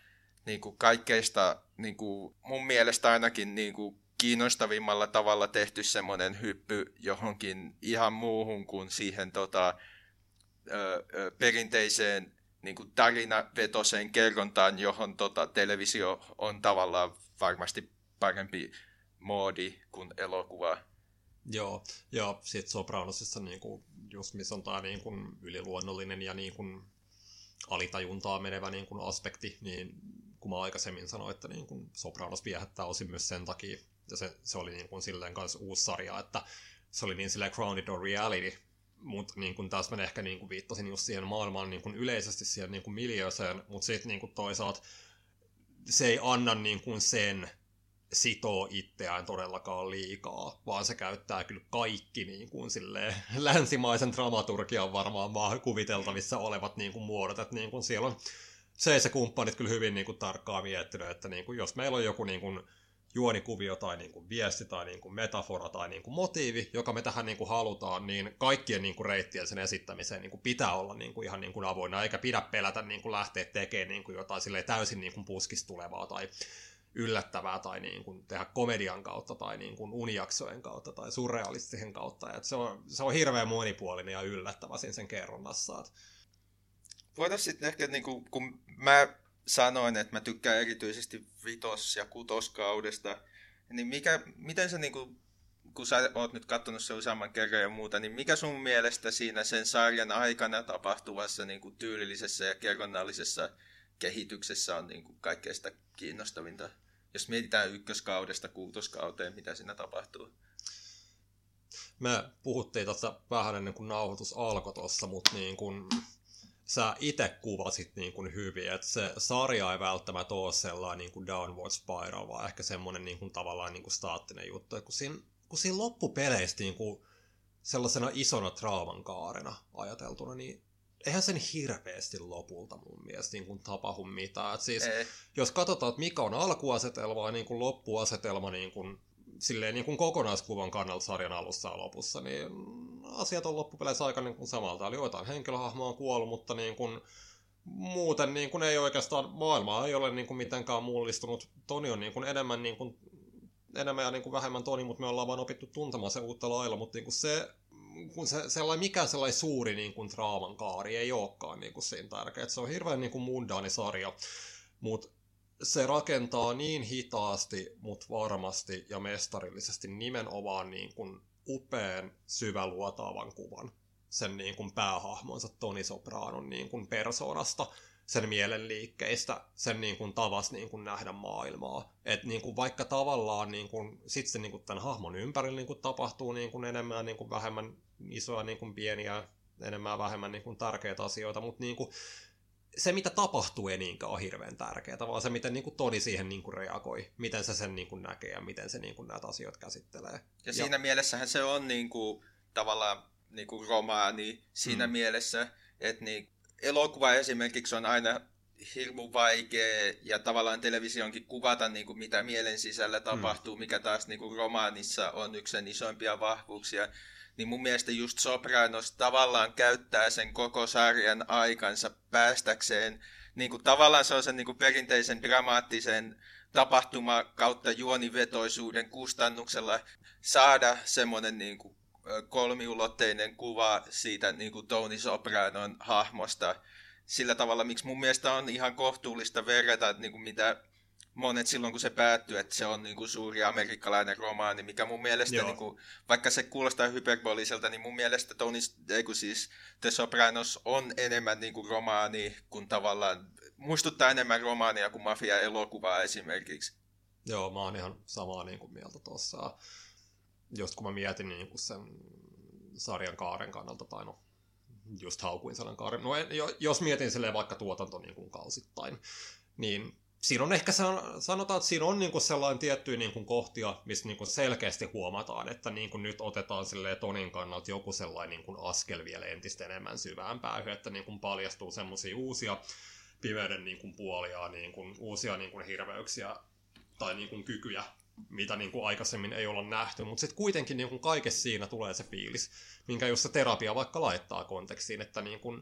niin kuin kaikkeista niin kuin mun mielestä ainakin niin kuin kiinnostavimmalla tavalla tehty semmoinen hyppy johonkin ihan muuhun kuin siihen tota, ö, ö, perinteiseen niin kuin tarinavetoiseen kerrontaan, johon tota, televisio on tavallaan varmasti parempi moodi kuin elokuva. Joo, ja sitten Sopranosissa niinku, just missä on tämä niinku yliluonnollinen ja niinku alitajuntaa menevä niinku aspekti, niin kun mä aikaisemmin sanoin, että niinku Sopranos viehättää osin myös sen takia, ja se, se oli niinku silleen kanssa uusi sarja, että se oli niin silleen grounded on reality, mutta niin kuin taas mä ehkä niin kuin viittasin just siihen maailmaan niin kuin yleisesti siihen niin kuin miljööseen, mutta sitten niin kuin toisaalta se ei anna niin kuin sen sitoo itseään todellakaan liikaa, vaan se käyttää kyllä kaikki niin kuin silleen, länsimaisen dramaturgian varmaan vaan kuviteltavissa olevat niin kuin muodot, että niin kuin siellä on se se kumppanit kyllä hyvin niin kuin tarkkaan miettinyt, että niin kuin jos meillä on joku niin kuin juonikuvio tai niin kuin viesti tai niin kuin metafora tai niin kuin motiivi, joka me tähän niin kuin halutaan, niin kaikkien niin kuin reittien sen esittämiseen niin kuin pitää olla niin kuin ihan niin kuin avoinna, eikä pidä pelätä niin kuin lähteä tekemään niin kuin jotain täysin niin kuin puskistulevaa tai yllättävää tai niin kuin tehdä komedian kautta tai niin kuin unijaksojen kautta tai surrealistisen kautta. Et se, on, se on hirveän monipuolinen ja yllättävä siinä sen kerronnassa. Voitaisiin sitten ehkä, niin kuin, kun mä sanoin, että mä tykkään erityisesti vitos- ja kutoskaudesta, niin mikä, miten se niin kuin, kun sä oot nyt katsonut se useamman kerran ja muuta, niin mikä sun mielestä siinä sen sarjan aikana tapahtuvassa niin kuin tyylillisessä ja kerronnallisessa kehityksessä on niin kuin kaikkein kiinnostavinta? Jos mietitään ykköskaudesta kuutoskauteen, mitä siinä tapahtuu? Me puhuttiin tuossa vähän ennen kuin nauhoitus alkoi tuossa, mutta niin kuin sä itse kuvasit niin kuin hyvin, että se sarja ei välttämättä ole sellainen niin kuin downward spiral, vaan ehkä semmoinen niin kuin tavallaan niin kuin staattinen juttu. että kun siinä, kun siinä loppupeleissä niin kuin sellaisena isona trauman kaarena ajateltuna, niin eihän sen hirveästi lopulta mun mielestä niin kuin tapahdu mitään. Et siis, Ei. jos katsotaan, että mikä on alkuasetelma ja niin kuin loppuasetelma niin kuin, silleen niin kuin kokonaiskuvan kannalta sarjan alussa ja lopussa, niin asiat on loppupeleissä aika niin kuin samalta. Eli joitain henkilöhahmoa on kuollut, mutta niin kuin, muuten niin kuin ei oikeastaan, maailma ei ole niin kuin mitenkään mullistunut. Toni on niin kuin enemmän, niin kuin, enemmän ja niin kuin vähemmän Toni, mutta me ollaan vaan opittu tuntemaan se uutta lailla, mutta niin kuin se kun se, sellainen, mikä sellainen suuri niin kuin, draaman kaari ei olekaan niin kuin siinä tärkeä. Et se on hirveän niin mundaani sarja, mutta se rakentaa niin hitaasti, mutta varmasti ja mestarillisesti nimenomaan niin kuin upean syväluotaavan kuvan sen niin kuin päähahmonsa Toni Sopranon niin kuin persoonasta, sen mielenliikkeistä, sen niin kuin tavas niin kuin nähdä maailmaa. Et niin kuin vaikka tavallaan niin kuin, sit se niin kuin tämän hahmon ympärillä niin kuin tapahtuu niin kuin enemmän niin kuin vähemmän isoja niin kuin pieniä, enemmän vähemmän niin kuin tärkeitä asioita, mutta niin kuin se, mitä tapahtuu, ei niinkään ole hirveän tärkeää, vaan se, miten niin kuin Toni siihen niin kuin reagoi, miten se sen niin kuin näkee ja miten se niin kuin näitä asioita käsittelee. Ja, ja siinä mielessähän se on niin kuin, tavallaan niin kuin romaani siinä mm. mielessä, että niin, elokuva esimerkiksi on aina hirmu vaikea ja tavallaan televisionkin kuvata, niin kuin mitä mielen sisällä tapahtuu, mm. mikä taas niin kuin romaanissa on yksi sen isoimpia vahvuuksia niin mun mielestä just Sopranos tavallaan käyttää sen koko sarjan aikansa päästäkseen, niin kuin tavallaan se on sen niin kuin perinteisen dramaattisen tapahtuma kautta juonivetoisuuden kustannuksella saada semmoinen niin kuin kolmiulotteinen kuva siitä niin kuin Tony Sopranon hahmosta. Sillä tavalla, miksi mun mielestä on ihan kohtuullista verrata, niin kuin mitä monet silloin, kun se päättyy, että se on niin kuin suuri amerikkalainen romaani, mikä mun mielestä, niin kuin, vaikka se kuulostaa hyperboliselta, niin mun mielestä Tony, ei kun siis The Sopranos on enemmän niin kuin romaani kuin tavallaan, muistuttaa enemmän romaania kuin mafia-elokuvaa esimerkiksi. Joo, mä oon ihan samaa niin kuin mieltä tuossa. Just kun mä mietin niin kuin sen sarjan kaaren kannalta, tai no just haukuin sanan kaaren. No jos mietin silleen vaikka tuotanto niin kuin kausittain, niin siinä on ehkä, sanotaan, että siinä on niinku sellainen tiettyjä niinku kohtia, missä niinku selkeästi huomataan, että niinku nyt otetaan Tonin kannalta joku sellainen niinku askel vielä entistä enemmän syvään päähän, että niinku paljastuu semmoisia uusia pimeyden niinku puolia, niinku, uusia niinku hirveyksiä tai niinku kykyjä, mitä niinku aikaisemmin ei olla nähty, mutta sitten kuitenkin niinku kaikessa siinä tulee se fiilis, minkä just se terapia vaikka laittaa kontekstiin, että niinku,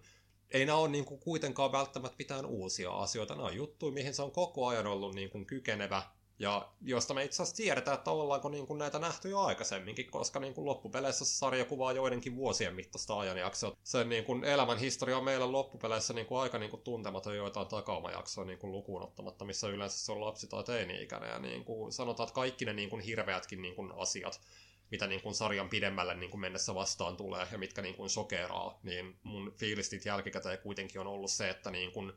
ei nämä ole niin kuin kuitenkaan välttämättä mitään uusia asioita. Nämä on juttuja, mihin se on koko ajan ollut niin kuin kykenevä. Ja josta me itse asiassa tiedetään, että ollaanko niin kuin näitä nähty jo aikaisemminkin, koska niin kuin loppupeleissä se sarja kuvaa joidenkin vuosien mittaista ajanjaksoa. Sen niin kuin elämän historia on meillä loppupeleissä niin kuin aika niin kuin tuntematon joitain takaumajaksoa niin kuin lukuun ottamatta, missä yleensä se on lapsi- tai teini-ikäinen. Ja niin kuin sanotaan, että kaikki ne niin kuin hirveätkin niin kuin asiat, mitä niin kuin sarjan pidemmälle niin kuin mennessä vastaan tulee ja mitkä niin kuin sokeraa, niin mun fiilistit jälkikäteen kuitenkin on ollut se, että niin kuin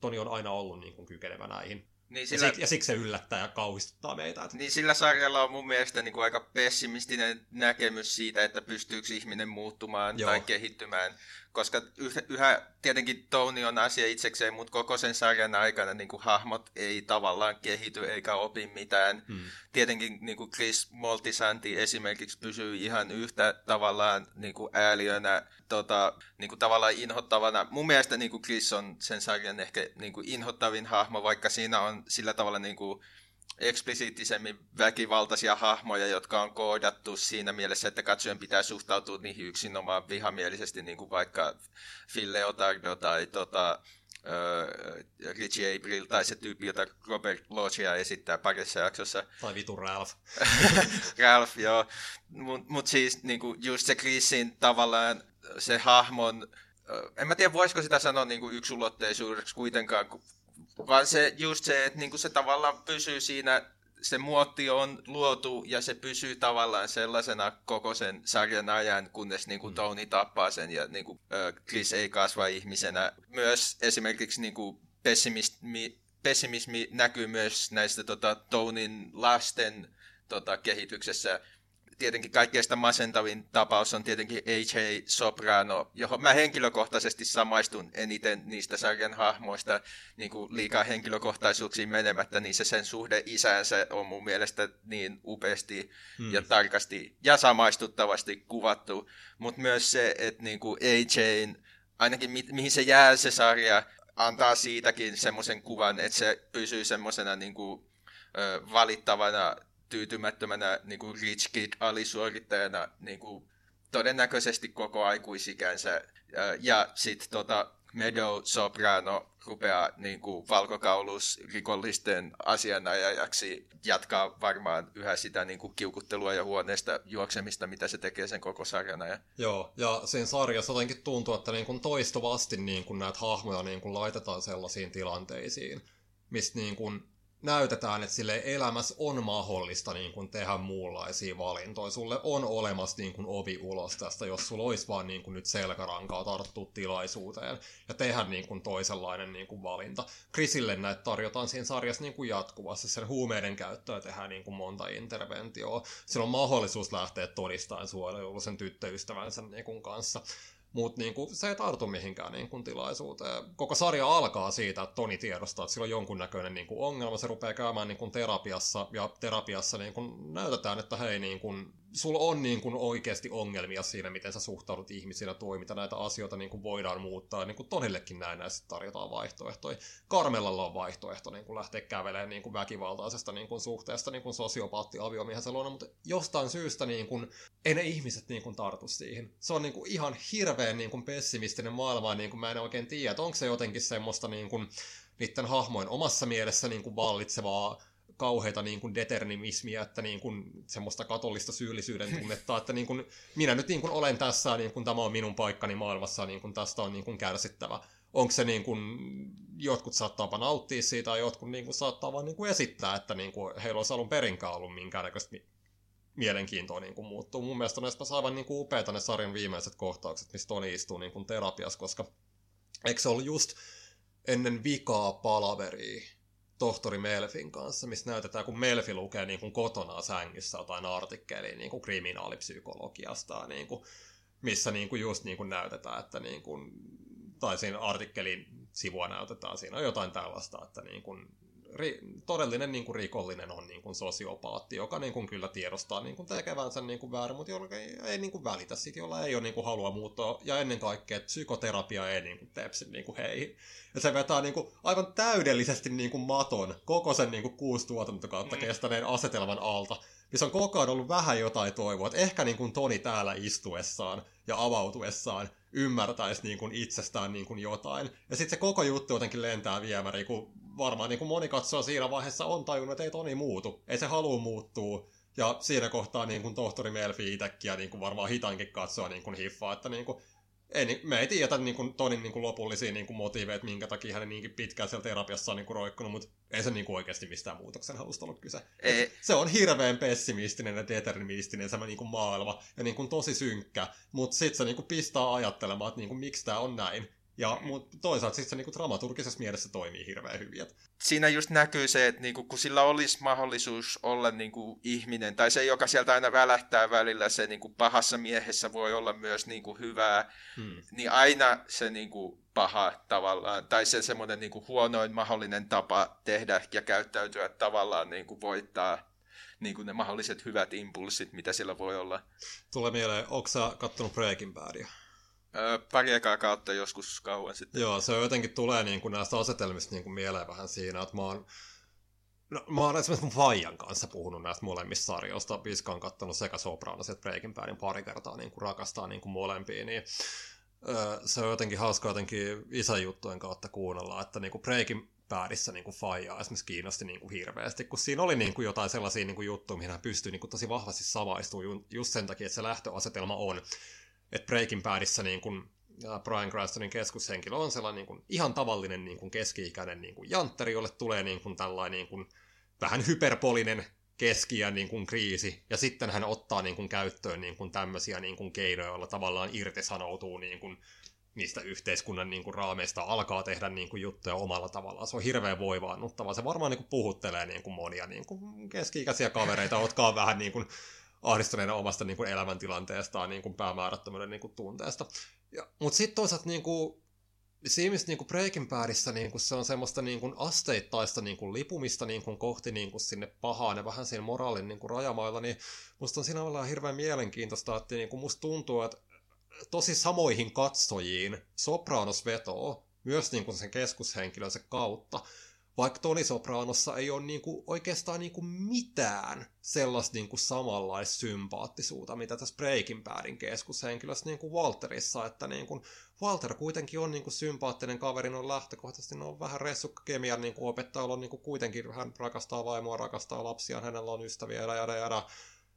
Toni on aina ollut niin kuin kykenevä näihin. Niin sillä... ja, siksi, ja siksi se yllättää ja kauhistuttaa meitä. Että... Niin sillä sarjalla on mun mielestä niin kuin aika pessimistinen näkemys siitä, että pystyykö ihminen muuttumaan Joo. tai kehittymään koska yhä, tietenkin Tony on asia itsekseen, mutta koko sen sarjan aikana niin kuin hahmot ei tavallaan kehity eikä opi mitään. Hmm. Tietenkin niin kuin Chris Moltisanti esimerkiksi pysyy ihan yhtä tavallaan niin kuin ääliönä, tota, niin kuin tavallaan inhottavana. Mun mielestä niin kuin Chris on sen sarjan ehkä niin kuin inhottavin hahmo, vaikka siinä on sillä tavalla niin kuin, eksplisiittisemmin väkivaltaisia hahmoja, jotka on koodattu siinä mielessä, että katsojen pitää suhtautua niihin yksinomaan vihamielisesti, niin kuin vaikka Phil Leotardo tai tota, uh, Richie April tai se tyyppi, jota Robert Loggia esittää parissa jaksossa. Tai vitu Ralph. Ralph, joo. Mutta mut siis niinku, just se Chrisin tavallaan se hahmon, en mä tiedä voisiko sitä sanoa niinku yksulotteisuudeksi kuitenkaan, vaan se just se, että niinku se tavallaan pysyy siinä, se muotti on luotu ja se pysyy tavallaan sellaisena koko sen sarjan ajan, kunnes niinku mm. Tony tappaa sen ja niinku, Chris ei kasva ihmisenä. Myös esimerkiksi niinku pessimismi, pessimismi näkyy myös näistä tota, Tonin lasten tota, kehityksessä tietenkin kaikkein masentavin tapaus on tietenkin AJ Soprano, johon mä henkilökohtaisesti samaistun eniten niistä sarjan hahmoista niin kuin liikaa henkilökohtaisuuksiin menemättä, niin se sen suhde isäänsä on mun mielestä niin upeasti hmm. ja tarkasti ja samaistuttavasti kuvattu, mutta myös se, että niin kuin AJ, ainakin mi- mihin se jää se sarja, antaa siitäkin semmoisen kuvan, että se pysyy semmoisena niin kuin, valittavana tyytymättömänä niin kuin rich kid alisuorittajana niin kuin todennäköisesti koko aikuisikänsä. Ja, ja sitten tota, Meadow Soprano rupeaa niin kuin valkokaulus rikollisten asianajajaksi, jatkaa varmaan yhä sitä niin kuin kiukuttelua ja huoneesta juoksemista, mitä se tekee sen koko sarjana. Ja... Joo, ja siinä sarjassa jotenkin tuntuu, että niin kuin toistuvasti niin kuin näitä hahmoja niin kuin laitetaan sellaisiin tilanteisiin, mistä niin kuin näytetään, että sille elämässä on mahdollista niin kuin tehdä muunlaisia valintoja. Sulle on olemassa niin kuin ovi ulos tästä, jos sulla olisi vaan niin kuin nyt selkärankaa tarttua tilaisuuteen ja tehdä niin kuin toisenlainen niin kuin valinta. Chrisille näitä tarjotaan siinä sarjassa niin kuin jatkuvasti. Sen huumeiden käyttöä tehdään niin kuin monta interventioa. Sillä on mahdollisuus lähteä todistamaan suojelullisen tyttöystävänsä niin kuin kanssa. Mutta niinku, se ei tartu mihinkään niinku, tilaisuuteen. Koko sarja alkaa siitä, että Toni tiedostaa, että sillä on jonkunnäköinen niinku, ongelma. Se rupeaa käymään niinku, terapiassa, ja terapiassa niinku, näytetään, että hei, niinku, sulla on niin kuin oikeasti ongelmia siinä, miten sä suhtaudut ihmisiä toi, mitä näitä asioita niin kuin voidaan muuttaa. Niin kuin Tonillekin näin näistä tarjotaan vaihtoehtoja. Karmelalla on vaihtoehto niin kuin lähteä kävelemään niin kuin väkivaltaisesta niin kuin suhteesta niin kuin sosiopaatti aviomiehensä luona, mutta jostain syystä niin kuin, ei ne ihmiset niin kuin tartu siihen. Se on niin kuin ihan hirveän niin kuin pessimistinen maailma, niin kuin mä en oikein tiedä, että onko se jotenkin semmoista niin kuin, niiden hahmojen omassa mielessä niin kuin vallitsevaa kauheita niin kuin determinismia, että niin kuin semmoista katolista syyllisyyden tunnetta, että niin kuin, minä nyt niin kuin olen tässä, niin kuin tämä on minun paikkani maailmassa, niin kuin tästä on niin kuin kärsittävä. Onko se niin kuin, jotkut saattaa nauttia siitä, ja jotkut niin kuin saattaa vaan niin kuin esittää, että niin kuin heillä olisi alun perinkään ollut minkäännäköistä mielenkiintoa niin kuin muuttuu. Mun mielestä on edes aivan niin kuin upeita ne sarjan viimeiset kohtaukset, missä Toni istuu niin kuin terapiassa, koska eikö se ollut just ennen vikaa palaveria, tohtori Melfin kanssa, missä näytetään, kun Melfi lukee niin kuin kotona sängyssä jotain artikkelia niin kuin kriminaalipsykologiasta, niin kuin, missä niin kuin just niin kuin näytetään, että niin kuin, tai siinä artikkelin sivua näytetään, siinä on jotain tällaista, että niin kuin ri, todellinen niin kuin rikollinen on niin kuin sosiopaatti, joka niin kuin kyllä tiedostaa niin kuin tekevänsä niin kuin väärin, mutta jolla ei, ei niin kuin välitä siitä, jolla ei ole niin kuin halua muuttaa. Ja ennen kaikkea, että psykoterapia ei niin kuin tepsi niin kuin heihin. Ja se vetää niin kuin aivan täydellisesti niin kuin maton koko sen niin kuin kuusi tuotantokautta mm. kestäneen asetelman alta missä on koko ajan ollut vähän jotain toivoa, että ehkä niin kuin Toni täällä istuessaan ja avautuessaan ymmärtäisi niin kuin itsestään niin kuin jotain. Ja sitten se koko juttu jotenkin lentää viemäri, kun varmaan niin kuin moni katsoo siinä vaiheessa on tajunnut, että ei Toni muutu. Ei se halua muuttuu. Ja siinä kohtaa niin kuin tohtori Melfi itsekin ja niin kuin varmaan hitaankin katsoa niin kuin hiffaa, että niin kuin, ei, me ei tiedä niin kuin, Tonin niin kuin lopullisia niin kuin motiiveja, minkä takia hän niinkin pitkään siellä terapiassa on niin kuin roikkunut, mutta ei se niin kuin oikeasti mistään muutoksen halusta ollut kyse. Ei. Se on hirveän pessimistinen ja deterministinen se niin kuin maailma ja niin kuin tosi synkkä, mutta sitten se niin kuin pistää ajattelemaan, että niin kuin, miksi tämä on näin. Ja mutta toisaalta sitten se niinku dramaturgisessa mielessä toimii hirveän hyvin. Et... Siinä just näkyy se, että niinku, kun sillä olisi mahdollisuus olla niinku, ihminen, tai se, joka sieltä aina välähtää välillä, se niinku, pahassa miehessä voi olla myös niinku, hyvää, hmm. niin aina se niinku, paha tavallaan, tai se semmoinen niinku, huonoin mahdollinen tapa tehdä ja käyttäytyä tavallaan niinku, voittaa niin kuin ne mahdolliset hyvät impulssit, mitä sillä voi olla. Tulee mieleen, onko sä kattonut Breaking Badia? Öö, pari ekaa kautta joskus kauan sitten. Joo, se jotenkin tulee niin kuin näistä asetelmista niin kuin mieleen vähän siinä, että mä oon No, mä oon esimerkiksi mun Fajan kanssa puhunut näistä molemmista sarjoista. Piska on kattonut sekä Sopranos että Breaking Badin pari kertaa niin kuin rakastaa niin kuin molempia, niin öö, se on jotenkin hauska jotenkin isän juttujen kautta kuunnella, että niin kuin Breaking Badissa niin kuin Faijaa esimerkiksi kiinnosti niin kuin hirveästi, kun siinä oli niin kuin jotain sellaisia niin kuin juttuja, mihin hän pystyi niin kuin tosi vahvasti samaistumaan just sen takia, että se lähtöasetelma on että Breaking Badissa niin kuin Brian Cranstonin keskushenkilö on sellainen niin kuin, ihan tavallinen niin kuin keski-ikäinen niin kuin jantteri, jolle tulee niin kuin, tällainen niin kuin, vähän hyperpolinen keskiä niin kuin kriisi, ja sitten hän ottaa niin kuin, käyttöön niin kuin, tämmöisiä niin kuin, keinoja, joilla tavallaan irtisanoutuu niin kuin, niistä yhteiskunnan niin kuin, raameista, alkaa tehdä niin kuin, juttuja omalla tavallaan. Se on hirveän voivaannuttavaa. Se varmaan niin kuin, puhuttelee niin kuin, monia niin kuin, keski-ikäisiä kavereita, jotka on vähän niin kuin, ahdistuneena omasta niin kuin elämäntilanteestaan, niin kuin päämäärättömyyden niin kuin tunteesta. Mutta sitten toisaalta niin kuin, siinä missä niin Breaking Badissa niin kuin se on semmoista niin kuin asteittaista niin kuin lipumista niin kuin kohti niin kuin sinne pahaan ja vähän siinä moraalin niin kuin rajamailla, niin musta on siinä tavallaan hirveän mielenkiintoista, että niin kuin musta tuntuu, että tosi samoihin katsojiin Sopranos vetoo myös niin kuin sen keskushenkilönsä kautta, vaikka Toni Sopranossa ei ole niinku oikeastaan niinku mitään sellaista niinku samanlaista sympaattisuutta, mitä tässä Breaking Badin keskushenkilössä niinku Walterissa, että niinku Walter kuitenkin on niinku sympaattinen kaveri, on lähtökohtaisesti. On vähän ressukka kemian niinku opettajalla on niinku kuitenkin, hän rakastaa vaimoa, rakastaa lapsia, hänellä on ystäviä ja jada, jada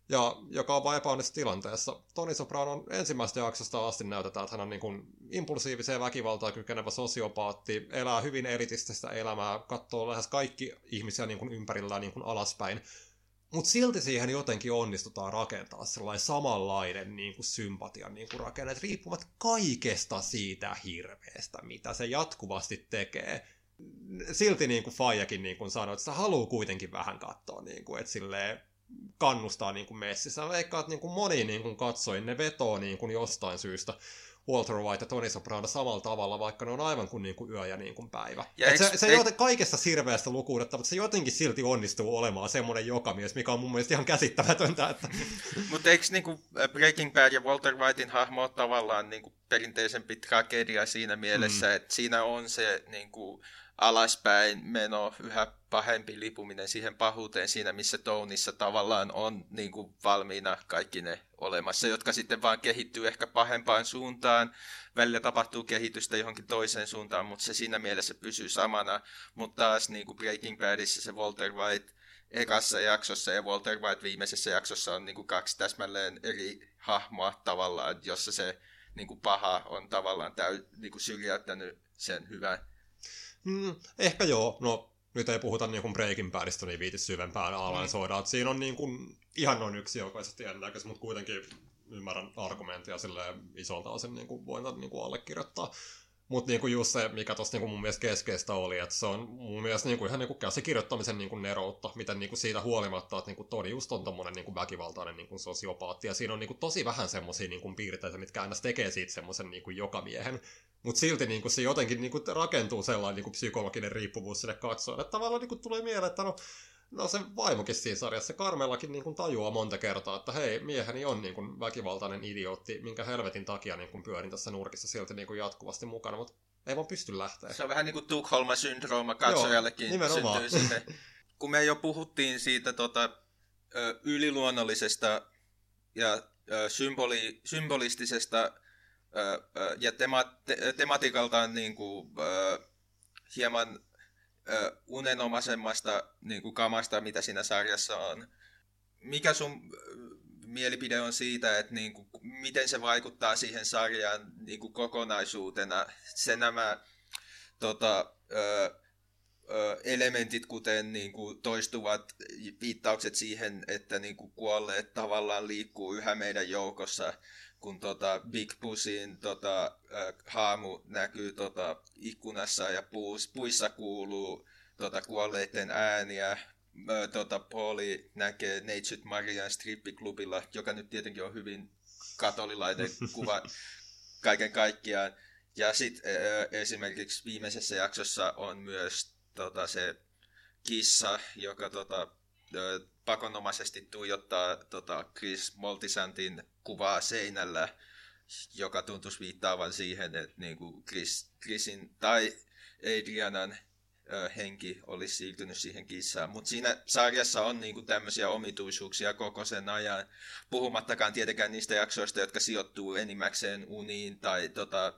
ja joka on vain epäonnisessa tilanteessa. Toni Sopranon ensimmäistä jaksosta asti näytetään, että hän on niin kuin impulsiiviseen väkivaltaa kykenevä sosiopaatti, elää hyvin elitististä elämää, katsoo lähes kaikki ihmisiä niin kuin ympärillään niin kuin alaspäin. Mutta silti siihen jotenkin onnistutaan rakentaa sellainen samanlainen niin kuin sympatian niin kuin rakenne, että riippumat kaikesta siitä hirveästä, mitä se jatkuvasti tekee. Silti niin kuin Fajakin niin kuin sanoi, että sitä haluaa kuitenkin vähän katsoa, niin kuin, että silleen, kannustaa niin kuin messissä. Veikkaan, että niin kuin moni niin kuin katsoin, ne vetoo niin kuin jostain syystä Walter White ja Tony Soprano samalla tavalla, vaikka ne on aivan kuin, niin kuin yö ja niin kuin päivä. Ja eikö, se, se eikö... kaikessa hirveästä lukuudetta, mutta se jotenkin silti onnistuu olemaan semmoinen jokamies, mikä on mun mielestä ihan käsittämätöntä. Että... mutta eikö niin kuin Breaking Bad ja Walter Whitein hahmo ole tavallaan niin kuin perinteisempi tragedia siinä mielessä, mm. että siinä on se niin kuin, alaspäin meno, yhä pahempi lipuminen siihen pahuuteen siinä, missä Tounissa tavallaan on niin kuin valmiina kaikki ne olemassa, jotka sitten vaan kehittyy ehkä pahempaan suuntaan. Välillä tapahtuu kehitystä johonkin toiseen suuntaan, mutta se siinä mielessä pysyy samana. Mutta taas niin kuin Breaking Badissa se Walter White ekassa jaksossa ja Walter White viimeisessä jaksossa on niin kuin kaksi täsmälleen eri hahmoa tavallaan, jossa se niin kuin paha on tavallaan täy, niin kuin syrjäyttänyt sen hyvän Mm, ehkä joo. No, nyt ei puhuta niin Breaking Badista niin viitis syvempään analysoidaan. Mm. Siinä on niin kuin, ihan noin yksioikoisesti ennäköis, mutta kuitenkin ymmärrän argumenttia sille isolta osin niin kuin voin niin kuin allekirjoittaa. Mutta niinku just se, mikä tuossa niinku mun mielestä keskeistä oli, että se on mun mielestä niinku ihan niinku käsikirjoittamisen niinku neroutta, miten niinku siitä huolimatta, että niinku Toni just on tommonen niinku väkivaltainen niinku sosiopaatti, ja siinä on niinku tosi vähän semmoisia niinku piirteitä, mitkä aina tekee siitä semmoisen niinku jokamiehen. Mutta silti niinku se jotenkin niinku rakentuu sellainen niinku psykologinen riippuvuus sille katsojalle, että tavallaan niinku tulee mieleen, että no No se vaimokin siinä sarjassa, Karmellakin niin kuin tajuaa monta kertaa, että hei, mieheni on niin kuin väkivaltainen idiootti, minkä helvetin takia niin kuin pyörin tässä nurkissa silti niin kuin jatkuvasti mukana, mutta ei vaan pysty lähteä. Se on vähän niin kuin Tukholma-syndrooma katsojallekin Joo, syntyy siihen. Kun me jo puhuttiin siitä tota, yliluonnollisesta ja symboli, symbolistisesta ja tema, te, tematiikaltaan niin kuin, hieman unenomaisemmasta niin kuin kamasta, mitä siinä sarjassa on. Mikä sun mielipide on siitä, että niin kuin, miten se vaikuttaa siihen sarjaan niin kuin kokonaisuutena? Se nämä tota, ö, ö, elementit, kuten niin kuin, toistuvat viittaukset siihen, että niin kuin, kuolleet tavallaan liikkuu yhä meidän joukossa – kun tota Big Pussin tota, äh, haamu näkyy tota, ikkunassa ja puus, puissa kuuluu tota, kuolleiden ääniä. Äh, tota, Pauli näkee Neitsyt Marian strippiklubilla, joka nyt tietenkin on hyvin katolilainen kuva kaiken kaikkiaan. Ja sitten äh, esimerkiksi viimeisessä jaksossa on myös tota, se kissa, joka tota, pakonomaisesti tuijottaa tota Chris Moltisantin kuvaa seinällä, joka tuntuisi viittaavan siihen, että niin kuin Chris, Chrisin tai Adrianan ö, henki olisi siirtynyt siihen kissaan. Mutta siinä sarjassa on niin kuin tämmöisiä omituisuuksia koko sen ajan, puhumattakaan tietenkään niistä jaksoista, jotka sijoittuu enimmäkseen uniin tai tota,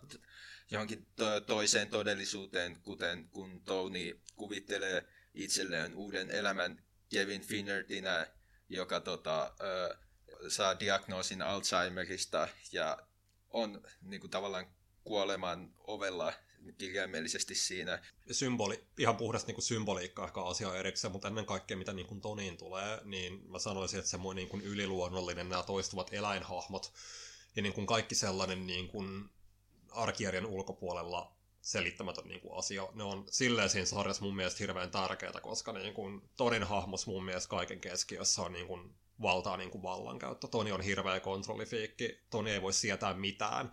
johonkin to- toiseen todellisuuteen, kuten kun Tony kuvittelee itselleen uuden elämän Kevin Finnertinä, joka tota, ö, saa diagnoosin Alzheimerista ja on niin kuin, tavallaan kuoleman ovella kirjaimellisesti siinä. Symboli, ihan puhdas niin kuin symboliikka ehkä asia erikseen, mutta ennen kaikkea mitä niin kuin Toniin tulee, niin mä sanoisin, että semmoinen niin kuin yliluonnollinen nämä toistuvat eläinhahmot ja niin kuin kaikki sellainen niin kuin arkijärjen ulkopuolella selittämätön niin kuin asia. Ne on silleen siinä sarjassa mun mielestä hirveän tärkeää, koska niin kuin, Tonin hahmos mun mielestä kaiken keskiössä on niin kuin, valtaa niin kuin vallankäyttö. Toni on hirveä kontrollifiikki, Toni ei voi sietää mitään,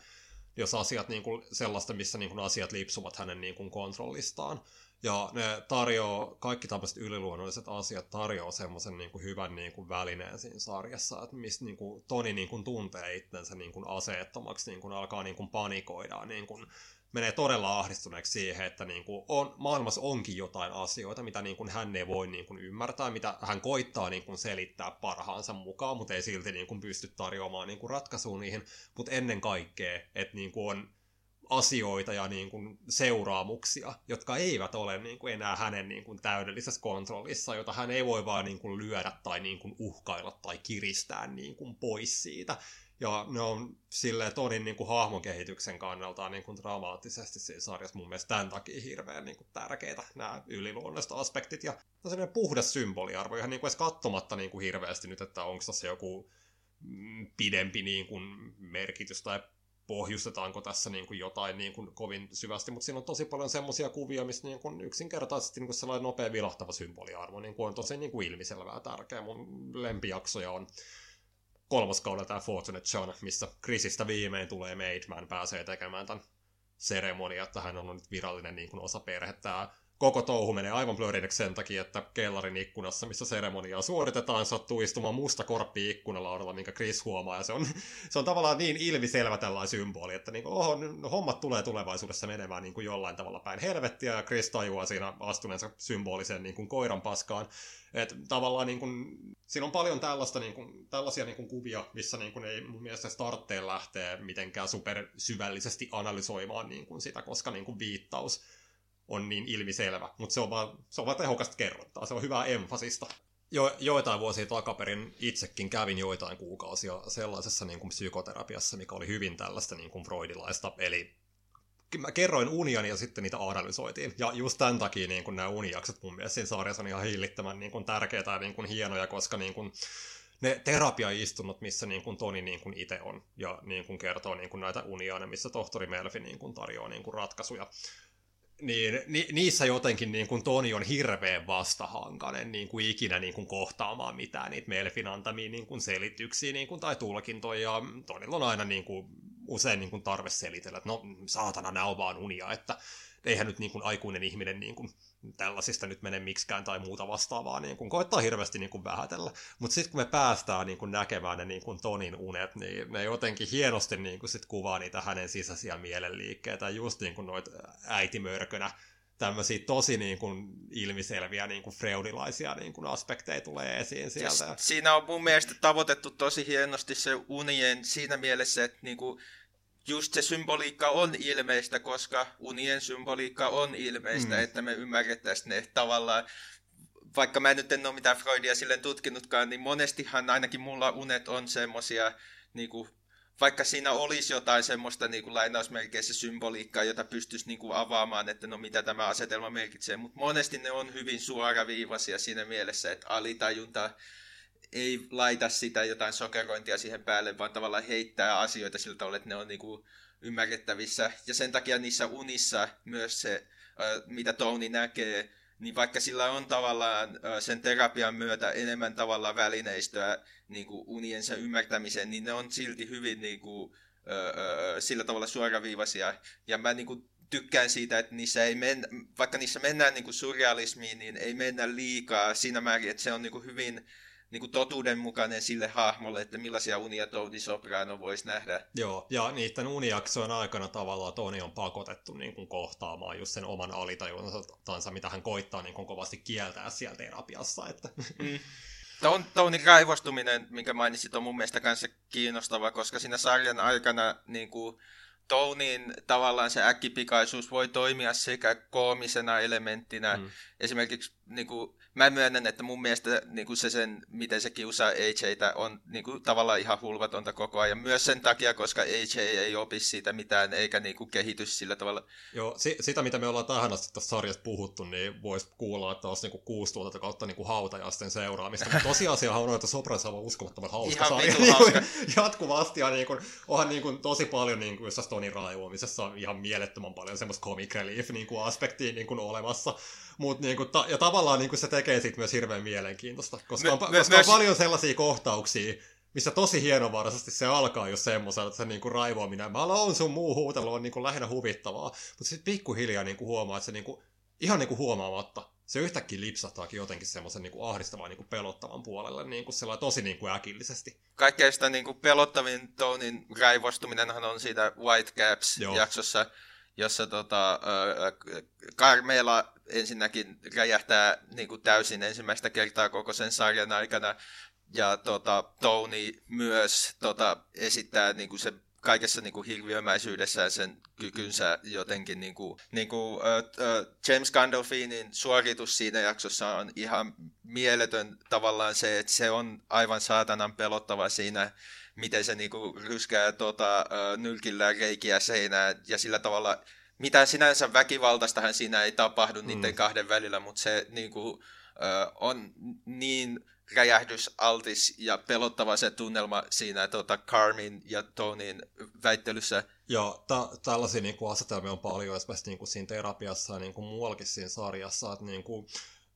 jos asiat niin kuin, sellaista, missä niin kuin, asiat lipsuvat hänen niin kuin, kontrollistaan. Ja ne tarjoaa, kaikki tämmöiset yliluonnolliset asiat tarjoaa semmoisen niin kuin, hyvän niin kuin, välineen siinä sarjassa, että mistä niin kuin, Toni niin kuin, tuntee itsensä niin kuin, aseettomaksi, niin kuin, alkaa niin kuin, panikoida, niin kuin, menee todella ahdistuneeksi siihen, että niin kuin on, maailmassa onkin jotain asioita, mitä niin kuin hän ei voi niin kuin ymmärtää, mitä hän koittaa niin kuin selittää parhaansa mukaan, mutta ei silti niin kuin pysty tarjoamaan niin kuin ratkaisua niihin. Mutta ennen kaikkea, että niin kuin on asioita ja niin kuin seuraamuksia, jotka eivät ole niin kuin enää hänen niin kuin täydellisessä kontrollissa, jota hän ei voi vaan niin kuin lyödä tai niin kuin uhkailla tai kiristää niin kuin pois siitä. Ja ne on silleen Tonin niin kuin hahmon kehityksen kannalta niin kuin dramaattisesti siinä sarjassa mun mielestä tämän takia hirveän niin kuin tärkeitä nämä yliluonnolliset aspektit. Ja on sellainen puhdas symboliarvo, ihan niin kuin edes katsomatta niin kuin hirveästi nyt, että onko tässä joku mm, pidempi niin kuin merkitys tai pohjustetaanko tässä niin kuin jotain niin kuin kovin syvästi, mutta siinä on tosi paljon semmoisia kuvia, missä niin kuin yksinkertaisesti niin kuin sellainen nopea vilahtava symboliarvo niin kuin on tosi niin kuin ilmiselvää tärkeä. Mun lempijaksoja on kolmas kaudella tämä Fortunate John, missä Chrisistä viimein tulee Made Man, pääsee tekemään tämän seremonia, että hän on nyt virallinen niin kuin osa perhettä koko touhu menee aivan blurrineksi sen takia, että kellarin ikkunassa, missä seremoniaa suoritetaan, sattuu istumaan musta korppi ikkunalaudalla, minkä Chris huomaa, ja se on, se on tavallaan niin ilmiselvä tällainen symboli, että niin kuin, oho, hommat tulee tulevaisuudessa menemään niin kuin jollain tavalla päin helvettiä, ja Chris tajuaa siinä astuneensa symbolisen niin kuin koiran paskaan. että tavallaan niin kuin, siinä on paljon tällaista, niin kuin, tällaisia niin kuin kuvia, missä niin kuin ei mun mielestä startteen lähtee mitenkään supersyvällisesti analysoimaan niin kuin sitä, koska niin kuin viittaus on niin ilmiselvä, mutta se on vaan, se on vaan tehokasta kerrontaa, se on hyvää emfasista. Jo, joitain vuosia takaperin itsekin kävin joitain kuukausia sellaisessa niin kuin psykoterapiassa, mikä oli hyvin tällaista niin kuin freudilaista, eli mä kerroin uniani ja sitten niitä analysoitiin. Ja just tämän takia niin kuin nämä unijaksot mun mielestä siinä sarjassa on ihan hillittömän niin kuin tärkeitä ja niin kuin hienoja, koska niin kuin ne terapiaistunnot, missä niin kuin Toni niin kuin itse on ja niin kuin kertoo niin kuin näitä unianeja, missä tohtori Melfi niin kuin tarjoaa niin kuin ratkaisuja niin ni, niissä jotenkin niin kuin Toni on hirveän vastahankainen niin kuin ikinä niin kuin kohtaamaan mitään niitä Melfin antamia niin kuin selityksiä niin kuin, tai tulkintoja. Ja Tonilla on aina niin kuin, usein niin kuin tarve selitellä, että no saatana, nämä on vaan unia, että eihän nyt niin kuin aikuinen ihminen niin kuin tällaisista nyt mene miksikään tai muuta vastaavaa, niin kuin koittaa hirveästi niin kuin vähätellä. Mutta sitten kun me päästään niin kuin näkemään ne niin kuin Tonin unet, niin ne jotenkin hienosti niin kuin sit kuvaa niitä hänen sisäisiä mielenliikkeitä, just niin kuin noita äitimörkönä tämmöisiä tosi niin kuin ilmiselviä niin kuin freudilaisia niin kuin aspekteja tulee esiin sieltä. Ja siinä on mun mielestä tavoitettu tosi hienosti se unien siinä mielessä, että niin kuin just se symboliikka on ilmeistä, koska unien symboliikka on ilmeistä, mm. että me ymmärrettäisiin ne tavallaan vaikka mä nyt en ole mitään Freudia silleen tutkinutkaan, niin monestihan ainakin mulla unet on semmosia, niin kuin, vaikka siinä olisi jotain semmoista niin kuin lainausmerkeissä symboliikkaa, jota pystyisi niin kuin avaamaan, että no mitä tämä asetelma merkitsee, mutta monesti ne on hyvin suoraviivaisia siinä mielessä, että alitajunta ei laita sitä jotain sokerointia siihen päälle, vaan tavallaan heittää asioita sillä tavalla, että ne on niinku ymmärrettävissä. Ja sen takia niissä unissa myös se, mitä Tony näkee, niin vaikka sillä on tavallaan sen terapian myötä enemmän tavallaan välineistöä niin kuin uniensa ymmärtämiseen, niin ne on silti hyvin niin kuin, sillä tavalla suoraviivaisia. Ja mä niin kuin, tykkään siitä, että niissä ei mennä, vaikka niissä mennään niin kuin surrealismiin, niin ei mennä liikaa siinä määrin, että se on niin kuin hyvin niin kuin totuudenmukainen sille hahmolle, että millaisia unia Tony Soprano voisi nähdä. Joo, ja niiden unijaksojen aikana tavallaan Tony on pakotettu niin kuin kohtaamaan just sen oman alitajuntansa, mitä hän koittaa niin kuin kovasti kieltää siellä terapiassa. Että. Mm. Tonin raivostuminen, minkä mainitsit, on mun mielestä kanssa kiinnostava, koska siinä sarjan aikana niin kuin, Tonin tavallaan se äkkipikaisuus voi toimia sekä koomisena elementtinä, mm. esimerkiksi niin kuin, mä myönnän, että mun mielestä niin kuin se sen, miten se kiusaa AJtä on niin kuin, tavallaan ihan hulvatonta koko ajan. Myös sen takia, koska AJ ei opi siitä mitään eikä niin kuin, kehitys sillä tavalla. Joo, si- sitä mitä me ollaan tähän asti tässä sarjassa puhuttu, niin voisi kuulla, että olisi niin kuin, kuusi tuota kautta niin kuin hautajasten seuraamista. Mutta tosiasia on, että Sopransa on uskomattoman hauska ihan sarja. Niin hauska. jatkuvasti ja niin kuin, onhan niin kuin, tosi paljon niin kuin, Tonin raivoamisessa on ihan mielettömän paljon semmoista comic relief niin kuin, aspektia niin kuin, olemassa. Mut niinku, ta- ja tavallaan niinku se tekee siitä myös hirveän mielenkiintoista, koska, on, me, koska me, on paljon sellaisia kohtauksia, missä tosi hienovaraisesti se alkaa jo semmoisella, että se niinku raivoaminen, mä on sun muu huutelu on niinku lähinnä huvittavaa, mutta sitten pikkuhiljaa niinku huomaa, että se niinku, ihan niinku huomaamatta, se yhtäkkiä lipsahtaakin jotenkin semmoisen niinku ahdistavan niinku pelottavan puolelle niinku tosi niinku äkillisesti. Kaikkein sitä niinku pelottavin Tonin raivostuminenhan on siitä White Caps-jaksossa, jossa tota, Carmela ensinnäkin räjähtää niin kuin täysin ensimmäistä kertaa koko sen sarjan aikana, ja tota, Tony myös tota, esittää niin kuin se kaikessa niin kuin hirviömäisyydessään sen kykynsä jotenkin. Niin kuin, niin kuin, äh, äh, James Gandolfinin suoritus siinä jaksossa on ihan mieletön tavallaan se, että se on aivan saatanan pelottava siinä, miten se niin kuin, ryskää tota, nylkillä reikiä seinään ja sillä tavalla mitään sinänsä väkivaltaistahan siinä ei tapahdu mm. niiden kahden välillä, mutta se niin kuin, äh, on niin räjähdysaltis ja pelottava se tunnelma siinä tota, Carmin ja Tonin väittelyssä. Joo, ta- tällaisia niin kuin asetelmia on paljon esimerkiksi niin kuin siinä terapiassa ja niin kuin muuallakin siinä sarjassa, että niin kuin,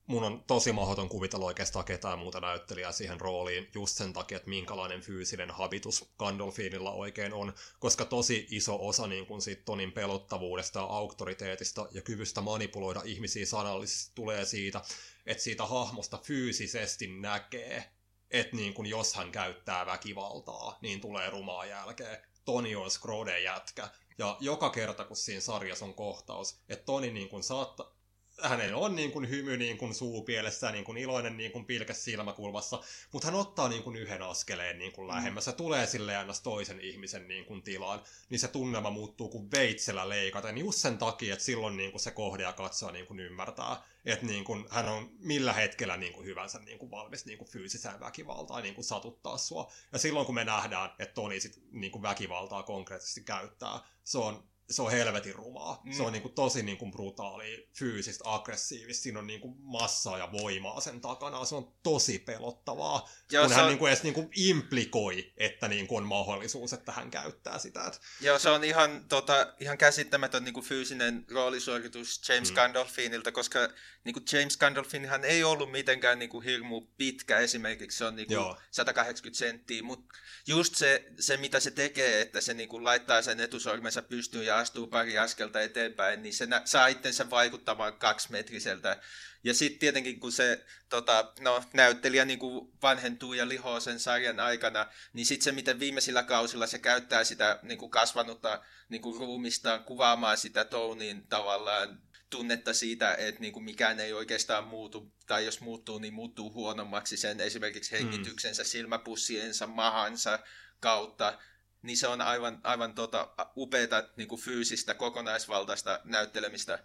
mun on tosi mahdoton kuvitella oikeastaan ketään muuta näyttelijää siihen rooliin just sen takia, että minkälainen fyysinen habitus Gandolfinilla oikein on, koska tosi iso osa niin kuin siitä Tonin pelottavuudesta ja auktoriteetista ja kyvystä manipuloida ihmisiä sanallisesti tulee siitä, että siitä hahmosta fyysisesti näkee, että niin kun jos hän käyttää väkivaltaa, niin tulee rumaa jälkeen. Toni on Scroden jätkä. Ja joka kerta, kun siinä sarjassa on kohtaus, että Toni niin kun saattaa, hänellä on niin kuin hymy niin kuin suupielessä, niin kuin iloinen niin kuin pilkäs silmäkulmassa, mutta hän ottaa niin kuin yhden askeleen niin kuin lähemmäs ja tulee sille aina toisen ihmisen niin kuin tilaan, niin se tunnelma muuttuu kuin veitsellä leikaten just sen takia, että silloin niin kuin se kohde ja katsoa niin kuin ymmärtää, että niin kuin hän on millä hetkellä niin kuin hyvänsä niin kuin valmis niin kuin fyysisään väkivaltaan niin kuin satuttaa sua. Ja silloin kun me nähdään, että Toni sit niin kuin väkivaltaa konkreettisesti käyttää, se on se on helvetin rumaa. Mm. Se on niin kuin tosi niin kuin brutaali, fyysistä, aggressiivista. Siinä on niin kuin massaa ja voimaa sen takana. Se on tosi pelottavaa, Joo, kun hän on... niin kuin edes niin kuin implikoi, että niin kuin on mahdollisuus, että hän käyttää sitä. Joo, se on ihan, tota, ihan käsittämätön niin kuin fyysinen roolisuoritus James mm. Gandolfinilta, koska niin kuin James Gandolfinhan ei ollut mitenkään niin kuin hirmu pitkä esimerkiksi. Se on niin kuin 180 senttiä, mutta just se, se, mitä se tekee, että se niin kuin laittaa sen etusormensa pystyyn ja astuu pari askelta eteenpäin, niin se nä- saa itsensä vaikuttamaan kaksimetriseltä. Ja sitten tietenkin, kun se tota, no, näyttelijä niin kuin vanhentuu ja lihoo sen sarjan aikana, niin sitten se, miten viimeisillä kausilla se käyttää sitä niin kuin kasvanutta niin kuin ruumistaan kuvaamaan sitä Tonin tavallaan tunnetta siitä, että niin kuin mikään ei oikeastaan muutu, tai jos muuttuu, niin muuttuu huonommaksi sen esimerkiksi hengityksensä, mm. silmäpussiensa, mahansa kautta, niin se on aivan, aivan tota, upeata niin kuin fyysistä, kokonaisvaltaista näyttelemistä.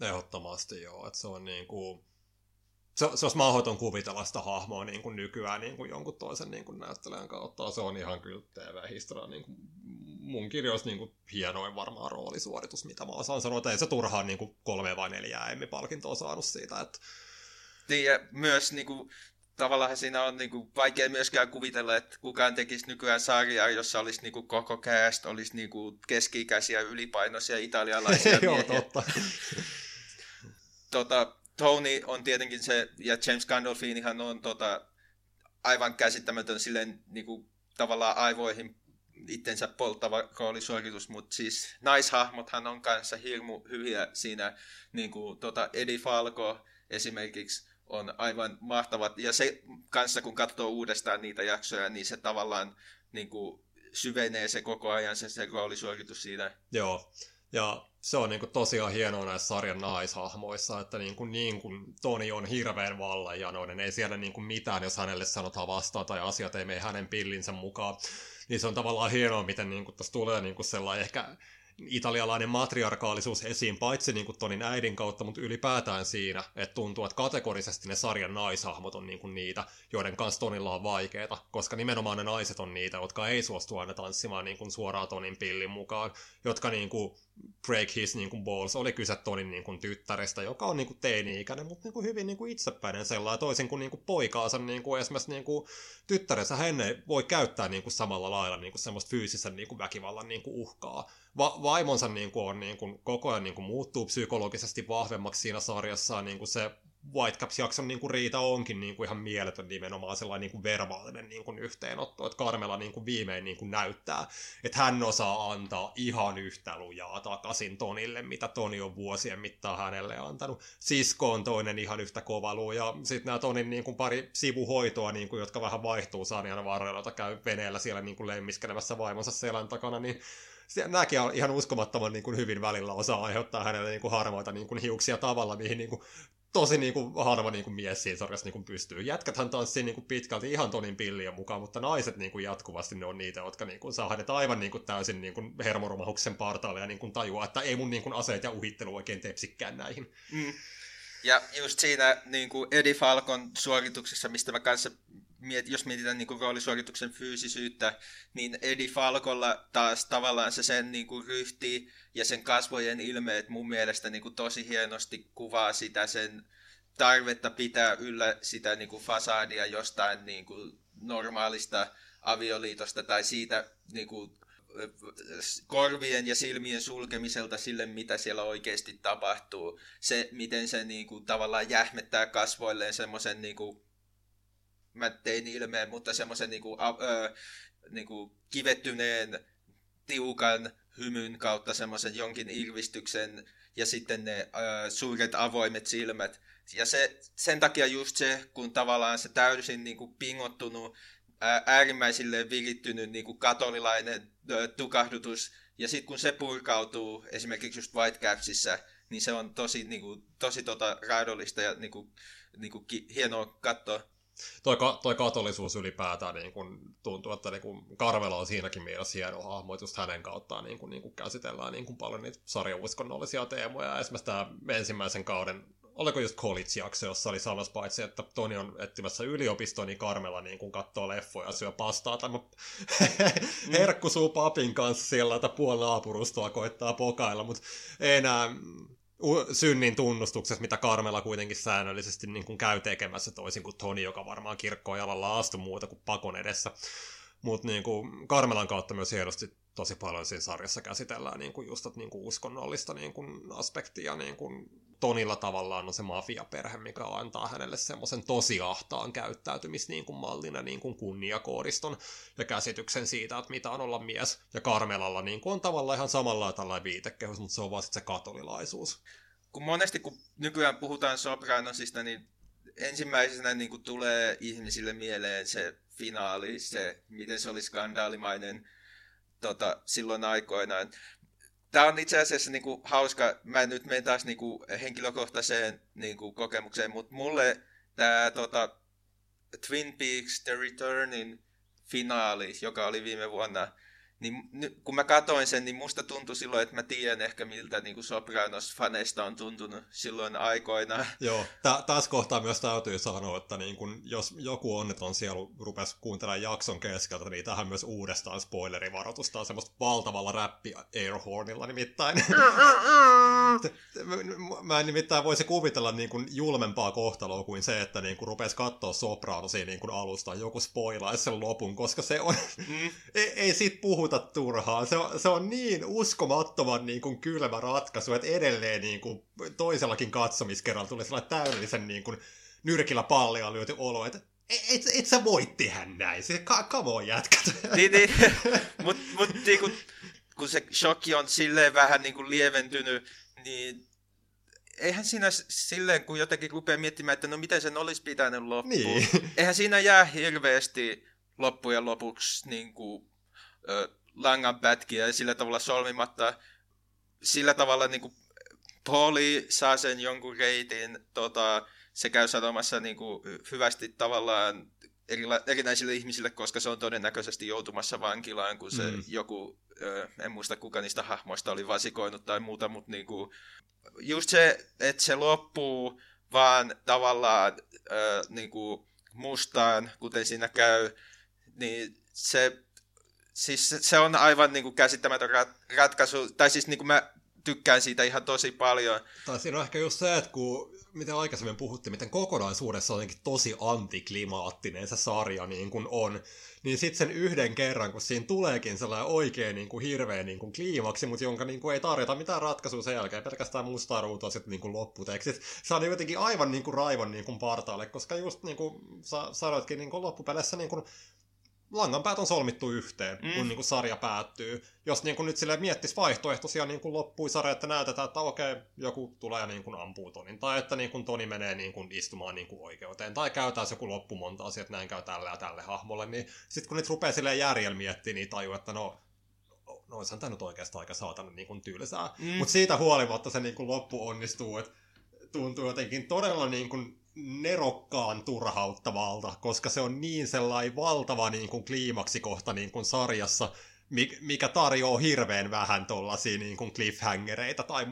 Ehdottomasti joo, että se on niin kuin, se, se olisi mahdoton kuvitella sitä hahmoa niin kuin nykyään niin kuin jonkun toisen niin kuin näyttelijän kautta. Se on ihan kyllä TV-historia niin kuin mun kirjoissa niin kuin hienoin varmaan roolisuoritus, mitä mä osaan sanoa. Että ei se turhaan niin kuin kolme vai neljä Emmy-palkintoa saanut siitä. Että... Niin, ja myös niin kuin, tavallaan siinä on niin kuin, vaikea myöskään kuvitella, että kukaan tekisi nykyään sarjaa, jossa olisi niin kuin, koko cast, olisi niin kuin, keski-ikäisiä ylipainoisia italialaisia Joo, totta. tota, Tony on tietenkin se, ja James Gandolfinihan on tota, aivan käsittämätön silleen niin kuin, tavallaan aivoihin itsensä polttava roolisuoritus, mutta siis naishahmothan on kanssa hirmu hyviä siinä, niin kuin tota Eddie Falco esimerkiksi on aivan mahtavat, ja se kanssa kun katsoo uudestaan niitä jaksoja, niin se tavallaan niin kuin, syvenee se koko ajan se, se roolisuoritus siinä. Joo, ja se on niin kuin tosiaan hienoa näissä sarjan naishahmoissa, että niin kuin, niin kuin Toni on hirveän vallanjanoinen, ei siellä niin kuin mitään, jos hänelle sanotaan vastaan tai asiat ei mene hänen pillinsä mukaan. Niin se on tavallaan hienoa, miten niin kuin, tässä tulee niin kuin sellainen ehkä italialainen matriarkaalisuus esiin, paitsi niin kuin Tonin äidin kautta, mutta ylipäätään siinä, että tuntuu, että kategorisesti ne sarjan naishahmot on niin kuin niitä, joiden kanssa Tonilla on vaikeita, koska nimenomaan ne naiset on niitä, jotka ei suostu aina tanssimaan niin kuin suoraan Tonin pillin mukaan, jotka niin kuin break his niin kuin balls, oli kyse Tonin niin kuin tyttärestä, joka on niin kuin teini-ikäinen, mutta niin kuin hyvin niin kuin itsepäinen sellainen, toisin kuin, niin kuin poikaansa niin kuin esimerkiksi niin kuin tyttärensä, hän ei voi käyttää niin kuin samalla lailla niin kuin semmoista fyysisen niin kuin väkivallan niin kuin uhkaa. Va- vaimonsa niin kuin on niin kuin, koko ajan niin kuin muuttuu psykologisesti vahvemmaksi siinä sarjassa, niin kuin se Whitecaps-jakson niin kuin riita onkin niin kuin ihan mieletön nimenomaan sellainen niin kuin verbaalinen niin kuin yhteenotto, että Carmela niin kuin viimein niin kuin näyttää, että hän osaa antaa ihan yhtä lujaa takaisin Tonille, mitä Toni on vuosien mittaan hänelle antanut. Sisko on toinen ihan yhtä kova luu, ja sitten nämä Tonin niin kuin pari sivuhoitoa, niin kuin, jotka vähän vaihtuu sarjan varrella, käy veneellä siellä niin kuin lemmiskelemässä vaimonsa selän takana, niin nämäkin on ihan uskomattoman niin kuin hyvin välillä osaa aiheuttaa hänelle niin kuin harmaita niin kuin hiuksia tavalla, mihin niin kuin tosi niin kuin, harva niin kuin mies siinä sarjassa niin kuin pystyy. Jätkäthän tanssii niin kuin pitkälti ihan tonin pillien mukaan, mutta naiset niin kuin jatkuvasti ne on niitä, jotka niin kuin, saa hänet aivan niin kuin, täysin niin kuin, hermoromahuksen partaalle ja niin kuin, tajua, että ei mun niin kuin, aseet ja uhittelu oikein tepsikään näihin. Mm. Ja just siinä niin kuin Eddie Falcon suorituksessa, mistä mä kanssa jos mietitään niin kuin roolisuorituksen fyysisyyttä, niin Eddie Falkolla taas tavallaan se sen niin kuin ryhti ja sen kasvojen ilmeet mun mielestä niin kuin tosi hienosti kuvaa sitä sen tarvetta pitää yllä sitä niin kuin fasadia jostain niin kuin normaalista avioliitosta tai siitä niin kuin korvien ja silmien sulkemiselta sille, mitä siellä oikeasti tapahtuu. Se, miten se niin kuin, tavallaan jähmettää kasvoilleen semmoisen niin kuin, mä tein ilmeen, mutta semmoisen niin kuin, äh, niin kuin kivettyneen, tiukan hymyn kautta semmoisen jonkin irvistyksen ja sitten ne äh, suuret avoimet silmät. Ja se, sen takia just se, kun tavallaan se täysin niin kuin pingottunut, äärimmäisille virittynyt niin kuin katolilainen äh, tukahdutus, ja sitten kun se purkautuu esimerkiksi just Whitecapsissa, niin se on tosi, niin kuin, tosi tota, raadollista ja niin kuin, niin kuin, ki- hienoa katsoa toi, toi katolisuus ylipäätään niin kun, tuntuu, että niin kun Karvela on siinäkin mielessä hieno hahmo, just hänen kauttaan niin kun, niin kun käsitellään niin kun paljon niitä sarjauskonnollisia teemoja. Esimerkiksi tämä ensimmäisen kauden oliko just college-jakso, jossa oli samassa paitsi, että Toni on etsimässä yliopistoa, niin Karmela niin kun katsoo leffoja ja syö pastaa tai herkkusuu papin kanssa siellä, että puoli naapurustoa koittaa pokailla, mutta ei enää synnin tunnustuksessa, mitä Karmela kuitenkin säännöllisesti niin kuin käy tekemässä toisin kuin Toni, joka varmaan kirkkoon jalalla astu muuta kuin pakon edessä. Mutta niin Karmelan kautta myös hienosti tosi paljon siinä sarjassa käsitellään niin kuin just niin kuin uskonnollista niin kuin aspektia. Niin kuin Tonilla tavallaan on se mafiaperhe, mikä antaa hänelle semmoisen tosi ahtaan käyttäytymismallina niin kuin kunniakoodiston ja käsityksen siitä, että mitä on olla mies. Ja Karmelalla niin kuin on tavallaan ihan samalla tällainen viitekehys, mutta se on vaan se katolilaisuus. Kun monesti kun nykyään puhutaan sopranosista, niin ensimmäisenä niin kuin tulee ihmisille mieleen se finaali, se miten se oli skandaalimainen tota, silloin aikoinaan. Tämä on itse asiassa niin kuin, hauska, mä nyt menen taas niin kuin, henkilökohtaiseen niin kuin, kokemukseen, mutta mulle tämä tota, Twin Peaks The Returnin finaali, joka oli viime vuonna, niin kun mä katoin sen, niin musta tuntui silloin, että mä tiedän ehkä miltä niin kuin Sopranos-faneista on tuntunut silloin aikoina. Joo, Tä, tässä kohtaa myös täytyy sanoa, että niin kun, jos joku onneton sielu rupesi kuuntelemaan jakson keskeltä, niin tähän myös uudestaan spoilerivaroitusta on semmoista valtavalla räppi airhornilla nimittäin. mä en nimittäin voisi kuvitella niin kuin julmempaa kohtaloa kuin se, että niin kuin rupesi katsoa Sopranosia niin kuin alusta joku spoilaisi sen lopun, koska se on, mm. ei, ei siitä puhuta turhaan. Se on, se on niin uskomattoman niin kuin kylmä ratkaisu, että edelleen niin kuin toisellakin katsomiskerralla tulee sellainen täydellisen niin kuin nyrkillä pallia lyöty olo, että et, et sä voi tehdä näin, se come on jätkät. Niin, niin. mutta mut, niin kun, kun se shokki on silleen vähän niin kuin lieventynyt, niin eihän siinä silleen, kun jotenkin rupeaa miettimään, että no miten sen olisi pitänyt loppua. Niin. Eihän siinä jää hirveästi loppujen lopuksi niin kuin, ö, langan pätkiä ja sillä tavalla solmimatta. Sillä tavalla niin kuin Pauli saa sen jonkun reitin, tota, se käy sanomassa niin kuin, hyvästi tavallaan erila- erinäisille ihmisille, koska se on todennäköisesti joutumassa vankilaan, kun se mm. joku, ö, en muista kuka niistä hahmoista oli vasikoinut tai muuta, mutta niin kuin, just se, että se loppuu vaan tavallaan ö, niin kuin mustaan, kuten siinä käy, niin se, siis se, on aivan niin kuin käsittämätön rat, ratkaisu, tai siis niin kuin mä tykkään siitä ihan tosi paljon. Tai siinä on ehkä just se, että kun miten aikaisemmin puhuttiin, miten kokonaisuudessa on tosi antiklimaattinen se sarja niin kuin on, niin sitten sen yhden kerran, kun siinä tuleekin sellainen oikein niin kuin hirveä niin kuin kliimaksi, mutta jonka niin kuin ei tarjota mitään ratkaisua sen jälkeen, pelkästään mustaa ruutua sitten niin kuin lopputekstit. Se on jotenkin aivan niin kuin raivon niin kuin partaalle, koska just niin kuin sä sanoitkin niin kuin loppupeleissä niin kuin langanpäät on solmittu yhteen, mm. kun niin kuin sarja päättyy. Jos niin kuin nyt sille miettisi vaihtoehtoisia niin kuin loppuisarja, että näytetään, että okei, joku tulee niin kuin ampuu Tonin, tai että niin kuin Toni menee niin kuin istumaan niin kuin oikeuteen, tai käytää joku loppumonta asiaa, että näin käy tälle ja tälle hahmolle, niin sitten kun nyt rupeaa silleen järjellä miettimään, niin tajuu, että no, no olisihan tämä nyt oikeastaan aika saatana niin kuin tylsää. Mm. Mutta siitä huolimatta se niin kuin loppu onnistuu, että tuntuu jotenkin todella niin kuin nerokkaan turhauttavalta, koska se on niin sellainen valtava niin kuin kliimaksikohta niin kuin sarjassa, mi- mikä tarjoaa hirveän vähän tuollaisia niin kuin cliffhangereita tai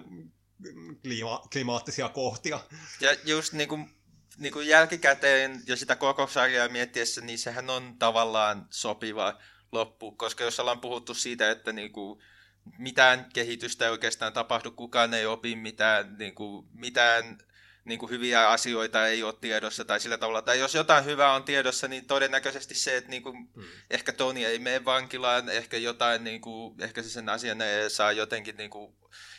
klima- klimaattisia kohtia. Ja just niin kuin, niin kuin jälkikäteen ja sitä koko sarjaa miettiessä, niin sehän on tavallaan sopiva loppu, koska jos ollaan puhuttu siitä, että niin kuin mitään kehitystä ei oikeastaan tapahdu, kukaan ei opi mitään, niin kuin, mitään niin kuin hyviä asioita ei ole tiedossa tai sillä tavalla. Tai jos jotain hyvää on tiedossa, niin todennäköisesti se, että niin kuin, Hmm. ehkä Toni ei mene vankilaan, ehkä jotain, niin kuin, ehkä se sen asian ei saa jotenkin niin kuin,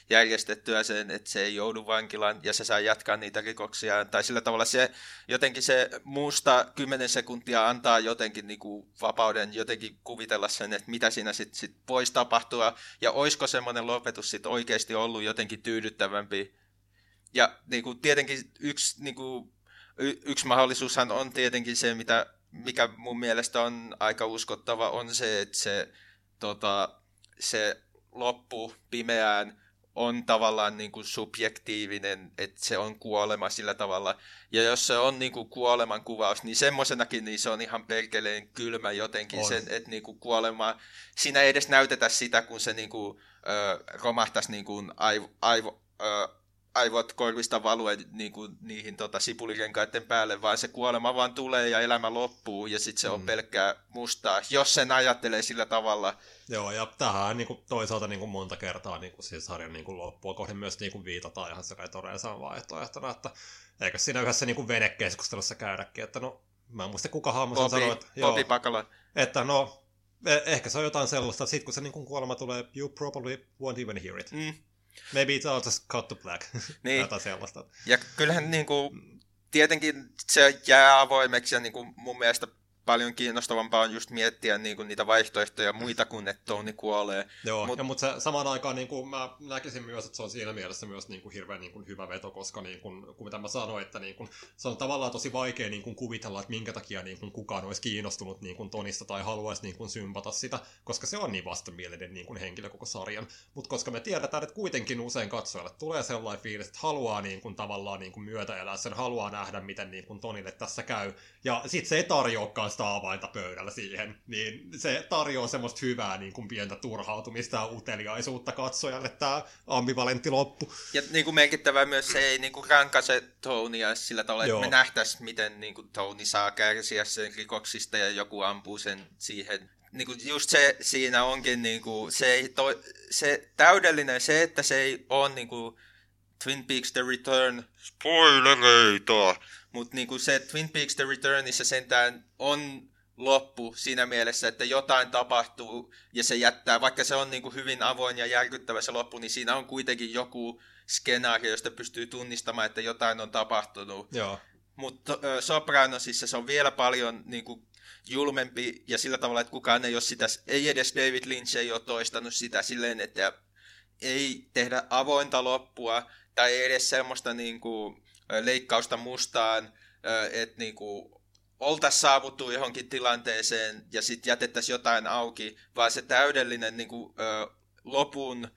järjestettyä sen, että se ei joudu vankilaan ja se saa jatkaa niitä rikoksia. Tai sillä tavalla se jotenkin se muusta 10 sekuntia antaa jotenkin niin kuin, vapauden jotenkin kuvitella sen, että mitä siinä sitten sit voisi tapahtua ja olisiko semmoinen lopetus sitten oikeasti ollut jotenkin tyydyttävämpi. Ja niin kuin, tietenkin yksi, niin kuin, y- yksi mahdollisuushan on tietenkin se, mitä, mikä mun mielestä on aika uskottava, on se, että se, tota, se loppu pimeään on tavallaan niin kuin subjektiivinen, että se on kuolema sillä tavalla. Ja jos se on niin kuin kuoleman kuvaus, niin semmoisenakin niin se on ihan perkeleen kylmä jotenkin On. sen, että niin kuin kuolema, siinä ei edes näytetä sitä, kun se niin kuin, ö, romahtaisi niin kuin aivo, aivo, ö, aivot korvista value niin kuin niihin tota, sipulirenkaiden päälle, vaan se kuolema vaan tulee ja elämä loppuu ja sitten se on Mm. pelkkää mustaa, jos sen ajattelee sillä tavalla. Joo, ja tähän niin kuin, toisaalta niin kuin monta kertaa niin kuin, siis sarjan niin kuin, loppua kohden myös niin kuin, viitataan ihan sekä todellisaan vaihtoehtona, että eikö siinä yhdessä niin kuin, venekeskustelussa käydäkin, että no, mä en muista kuka hahmo sen sanoi, että, joo, että no, eh- ehkä se on jotain sellaista, että sit kun se niin kuin, kuolema tulee, you probably won't even hear it. Mm. Maybe it's all just cut to black. Niin. jotain sellaista. Ja kyllähän niin kuin, tietenkin se jää avoimeksi ja niin kuin, mun mielestä paljon kiinnostavampaa on just miettiä niin kuin, niitä vaihtoehtoja muita kuin, että Tony kuolee. Joo, Mut- Mut, ja, mutta se, samaan aikaan niin kuin, mä näkisin myös, että se on siinä mielessä myös niin kuin, hirveän niin kuin, hyvä veto, koska niin kuin, kun mitä mä sanoin, että niin kuin, se on tavallaan tosi vaikea niin kuin, kuvitella, että minkä takia niin kuin, kukaan olisi kiinnostunut niin kuin, Tonista tai haluaisi niin kuin, sympata sitä, koska se on niin vastenmielinen niin kuin, henkilö koko sarjan. Mutta koska me tiedetään, että kuitenkin usein katsojalle tulee sellainen fiilis, että haluaa niin kuin, tavallaan niin kuin, myötäelää sen, haluaa nähdä, miten niin kuin, Tonille tässä käy. Ja sitten se ei tarjoakaan sitä avainta pöydällä siihen, niin se tarjoaa semmoista hyvää niin kuin pientä turhautumista ja uteliaisuutta katsojalle tämä ambivalentti loppu. Ja niin kuin merkittävää myös se ei niin kuin rankaise Tonya sillä tavalla, että Joo. me nähtäisiin, miten niin kuin Tony saa kärsiä sen rikoksista ja joku ampuu sen siihen. Niin kuin just se siinä onkin, niin kuin, se, ei to, se täydellinen, se, että se ei ole niin kuin Twin Peaks The Return, spoilereita, mutta niin kuin se Twin Peaks The Returnissa sentään on loppu siinä mielessä, että jotain tapahtuu ja se jättää, vaikka se on niin kuin hyvin avoin ja järkyttävä se loppu, niin siinä on kuitenkin joku skenaario, josta pystyy tunnistamaan, että jotain on tapahtunut. Joo. Mutta Sopranosissa se on vielä paljon niin kuin, julmempi ja sillä tavalla, että kukaan ei ole sitä, ei edes David Lynch ei ole toistanut sitä silleen, että ei tehdä avointa loppua tai ei edes semmoista niin kuin, leikkausta mustaan, että niin kuin, oltaisiin saavuttu johonkin tilanteeseen ja sitten jätettäisiin jotain auki, vaan se täydellinen niin kuin, ö, lopun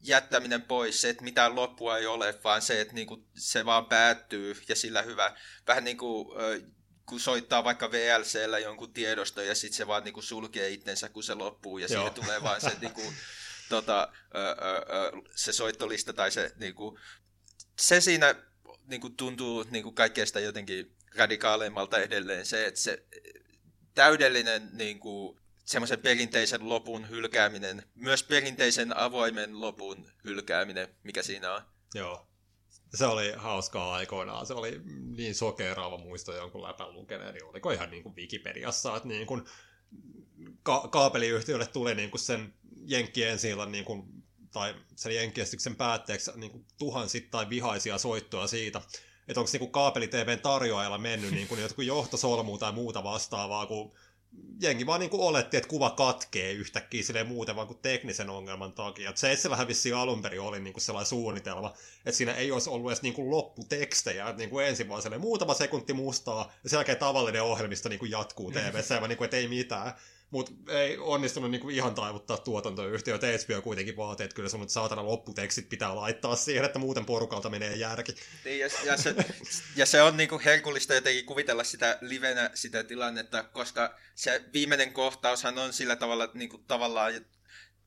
jättäminen pois, se, että mitään loppua ei ole, vaan se, että niin kuin, se vaan päättyy ja sillä hyvä. Vähän niin kuin ö, kun soittaa vaikka VLCllä jonkun tiedosto ja sitten se vaan niin kuin sulkee itsensä, kun se loppuu ja Joo. siihen tulee vaan se, niin kuin, tota, ö, ö, ö, se soittolista tai se, niin kuin, se siinä niin kuin tuntuu niin kuin kaikkeesta jotenkin radikaaleimmalta edelleen se, että se täydellinen niin kuin, semmoisen perinteisen lopun hylkääminen, myös perinteisen avoimen lopun hylkääminen, mikä siinä on. Joo. Se oli hauskaa aikoinaan. Se oli niin sokeraava muisto jonkun läpän lukeneeni. Oliko ihan niin kuin Wikipediassa, että niin kuin ka- kaapeliyhtiölle tuli niin kuin sen Jenkkien sillan niin kuin, tai sen Jenkkiestyksen päätteeksi niin kuin tuhansittain vihaisia soittoja siitä, että onko niin kaapeli-TVn tarjoajalla mennyt niin kuin jotkut johtosolmuun tai muuta vastaavaa, kun jengi vaan niin kuin oletti, että kuva katkee yhtäkkiä silleen muuten vaan kuin teknisen ongelman takia. Et se itsellähän vissiin alun perin oli niin kuin sellainen suunnitelma, että siinä ei olisi ollut edes niin kuin lopputekstejä, että niin kuin ensin vaan sellainen muutama sekunti mustaa, ja sen jälkeen tavallinen ohjelmisto niin kuin jatkuu mä niin kuin, että ei mitään. Mutta ei onnistunut niinku ihan taivuttaa tuotantoyhtiöt. HBO kuitenkin vaatii, että kyllä sun nyt saatana lopputekstit pitää laittaa siihen, että muuten porukalta menee järki. Niin, ja, ja, se, ja se on niinku herkullista jotenkin kuvitella sitä livenä sitä tilannetta, koska se viimeinen kohtaushan on sillä tavalla niinku, tavallaan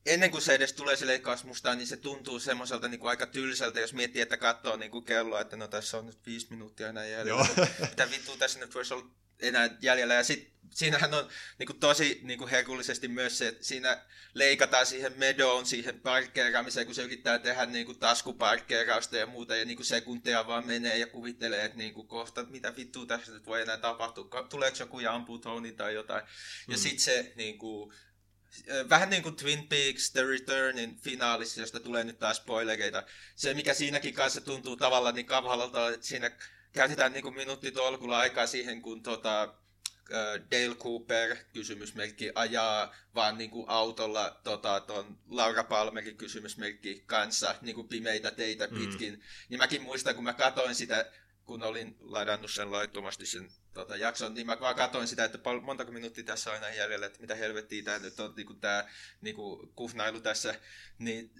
ennen kuin se edes tulee se leikkaus mustaan, niin se tuntuu semmoiselta niin kuin aika tylsältä, jos miettii, että katsoo niin kuin kelloa, että no tässä on nyt viisi minuuttia enää jäljellä. Mitä vittua tässä nyt voisi olla enää jäljellä. Ja sit, siinähän on niin kuin tosi niin kuin herkullisesti myös se, että siinä leikataan siihen medoon, siihen parkkeeraamiseen, kun se yrittää tehdä niin kuin taskuparkkeerausta ja muuta, ja niin kuin sekunteja vaan menee ja kuvittelee, että niin kuin kohta, mitä vittua tässä nyt voi enää tapahtua, tuleeko joku ja ampuu Tony tai jotain. Ja mm. sitten se niin kuin, vähän niin kuin Twin Peaks The Returnin finaalissa, josta tulee nyt taas spoilereita. Se, mikä siinäkin kanssa tuntuu tavallaan niin kavalalta, että siinä käytetään niin kuin minuutti tolkulla aikaa siihen, kun tota, Dale Cooper kysymysmerkki ajaa vaan niin kuin autolla tota, ton Laura Palmerin kysymysmerkki kanssa niin kuin pimeitä teitä mm. pitkin. Mm. Niin mäkin muistan, kun mä katoin sitä, kun olin ladannut sen laittomasti sen tota, jakson, niin mä vaan katsoin sitä, että pal- montako minuuttia tässä on enää jäljellä, että mitä helvettiä tämä nyt on, niin tämä niin kuin, kufnailu tässä, niin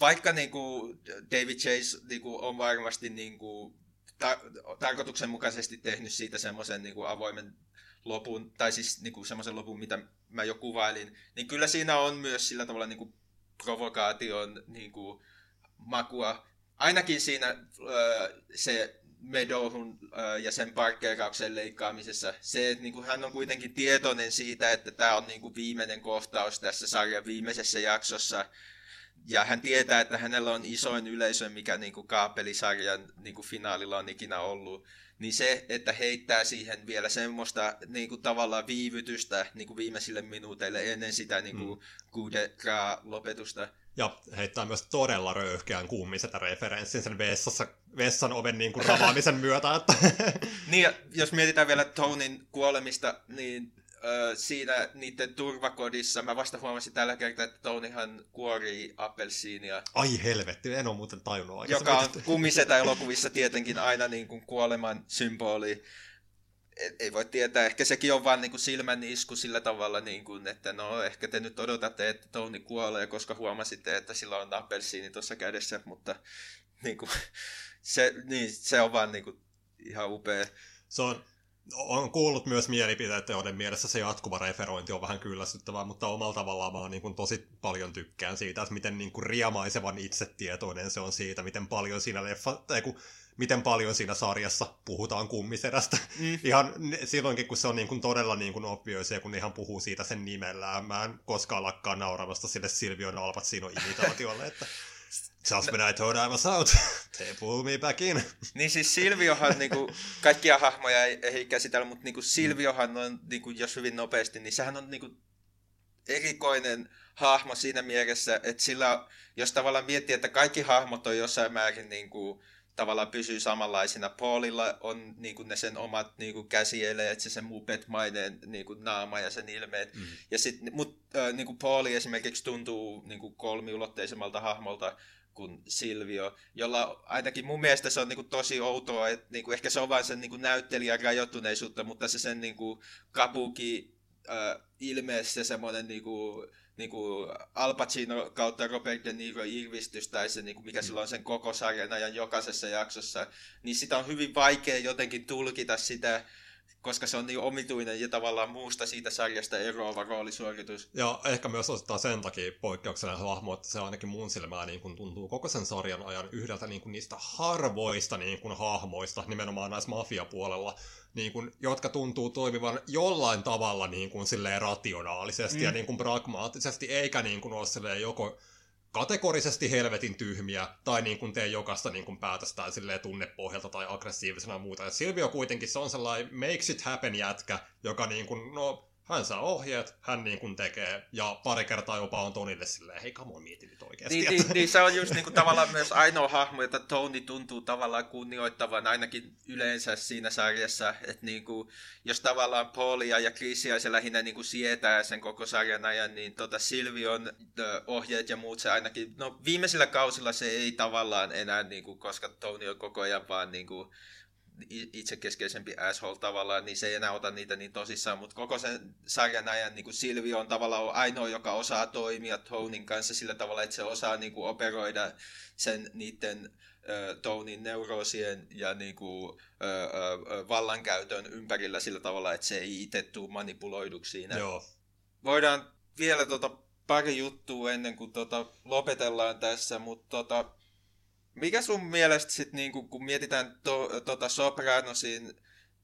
vaikka niin kuin David Chase niin kuin, on varmasti niin kuin, ta- tarkoituksenmukaisesti tehnyt siitä semmoisen niin kuin, avoimen lopun, tai siis niin kuin, semmoisen lopun, mitä mä jo kuvailin, niin kyllä siinä on myös sillä tavalla niin kuin, provokaation niin kuin, makua. Ainakin siinä öö, se Medohun ja sen parkkeerauksen leikkaamisessa. Se, että niin kuin hän on kuitenkin tietoinen siitä, että tämä on niin kuin viimeinen kohtaus tässä sarjan viimeisessä jaksossa. Ja hän tietää, että hänellä on isoin yleisö, mikä niin kuin kaapelisarjan niin kuin finaalilla on ikinä ollut. Niin se, että heittää siihen vielä semmoista niin kuin tavallaan viivytystä niin kuin viimeisille minuuteille ennen sitä niin kuin mm. lopetusta ja heittää myös todella röyhkeän kummisetä referenssin sen vessassa, vessan oven niin kuin ravaamisen myötä. Että. niin, ja jos mietitään vielä Tonin kuolemista, niin äh, siinä niiden turvakodissa, mä vasta huomasin tällä kertaa, että Tonyhan kuorii appelsiinia. Ai helvetti, en ole muuten tajunnut Joka on kummisetä elokuvissa tietenkin aina niin kuin kuoleman symboli ei voi tietää, ehkä sekin on vaan niin silmän isku sillä tavalla, niin kuin, että no ehkä te nyt odotatte, että Tony kuolee, koska huomasitte, että sillä on appelsiini tuossa kädessä, mutta niin kuin, se, niin, se on vaan niin kuin, ihan upea. Se on, on kuullut myös mielipiteitä, joiden mielessä se jatkuva referointi on vähän kyllästyttävää, mutta omalla tavallaan mä niin kuin tosi paljon tykkään siitä, että miten niin kuin riemaisevan itsetietoinen se on siitä, miten paljon siinä leffa, tai kun miten paljon siinä sarjassa puhutaan kummisedästä. Mm. Ihan silloinkin, kun se on niin kuin todella niin kuin obvious, ja kun ihan puhuu siitä sen nimellään. Mä en koskaan lakkaa nauramasta sille Silvion Alpatsino imitaatiolle, että Thought I was out, they pull me back in. Niin siis Silviohan, niinku, kaikkia hahmoja ei, ei käsitellä, mutta niinku Silviohan on, niinku, jos hyvin nopeasti, niin sehän on niinku, erikoinen hahmo siinä mielessä, että sillä, jos tavallaan miettii, että kaikki hahmot on jossain määrin niin kuin, tavallaan pysyy samanlaisina. Paulilla on niin kuin ne sen omat niin kuin käsieleet, se sen mupetmainen niin kuin naama ja sen ilmeet. Mm. Ja sit, mut, äh, niin kuin Pauli esimerkiksi tuntuu niin kuin kolmiulotteisemmalta hahmolta kuin Silvio, jolla ainakin mun mielestä se on niin kuin tosi outoa, että niin kuin ehkä se on vain sen niin kuin näyttelijän rajoittuneisuutta, mutta se sen niin kuin kabuki äh, ilmeessä semmoinen niin kuin, niin kuin Al Pacino kautta Robert De Niro irvistys tai se, niin kuin mikä mm. sillä on sen koko sarjan ajan jokaisessa jaksossa, niin sitä on hyvin vaikea jotenkin tulkita sitä, koska se on niin omituinen ja tavallaan muusta siitä sarjasta eroava roolisuoritus. Ja ehkä myös osittain sen takia poikkeuksellinen hahmo, että se ainakin mun silmään niin kuin tuntuu koko sen sarjan ajan yhdeltä niin kuin niistä harvoista niin kuin hahmoista, nimenomaan näissä mafiapuolella, niin kuin, jotka tuntuu toimivan jollain tavalla niin kuin, silleen rationaalisesti mm. ja niin kuin, pragmaattisesti, eikä niin kuin, ole silleen joko kategorisesti helvetin tyhmiä, tai niin kuin tee jokaista niin kuin päätöstään silleen tunnepohjalta tai aggressiivisena muuta. Ja Silvio kuitenkin se on sellainen makes it happen jätkä, joka niin kuin, no, hän saa ohjeet, hän niin kuin tekee, ja pari kertaa jopa on Tonille silleen, hei come on, mieti nyt oikeasti. Niin, niin, niin, se on just niin kuin, tavallaan myös ainoa hahmo, jota Tony tuntuu tavallaan kunnioittavan, ainakin yleensä siinä sarjassa, että niin kuin, jos tavallaan Paulia ja Chrisia se lähinnä niin kuin sietää sen koko sarjan ajan, niin tota Silvion ohjeet ja muut se ainakin, no viimeisillä kausilla se ei tavallaan enää, niin kuin, koska Tony on koko ajan vaan niin kuin, itsekeskeisempi asshole tavallaan, niin se ei enää ota niitä niin tosissaan, mutta koko sen sarjan ajan niin kuin Silvi on tavallaan ainoa, joka osaa toimia Tonin kanssa sillä tavalla, että se osaa niin kuin operoida sen niiden äh, Tonin neuroosien ja niin kuin, äh, äh, vallankäytön ympärillä sillä tavalla, että se ei itse tule manipuloiduksi siinä. Joo. Voidaan vielä tota pari juttua ennen kuin tota lopetellaan tässä, mutta tota, mikä sun mielestä sitten, niinku, kun mietitään to, tota Sopranosin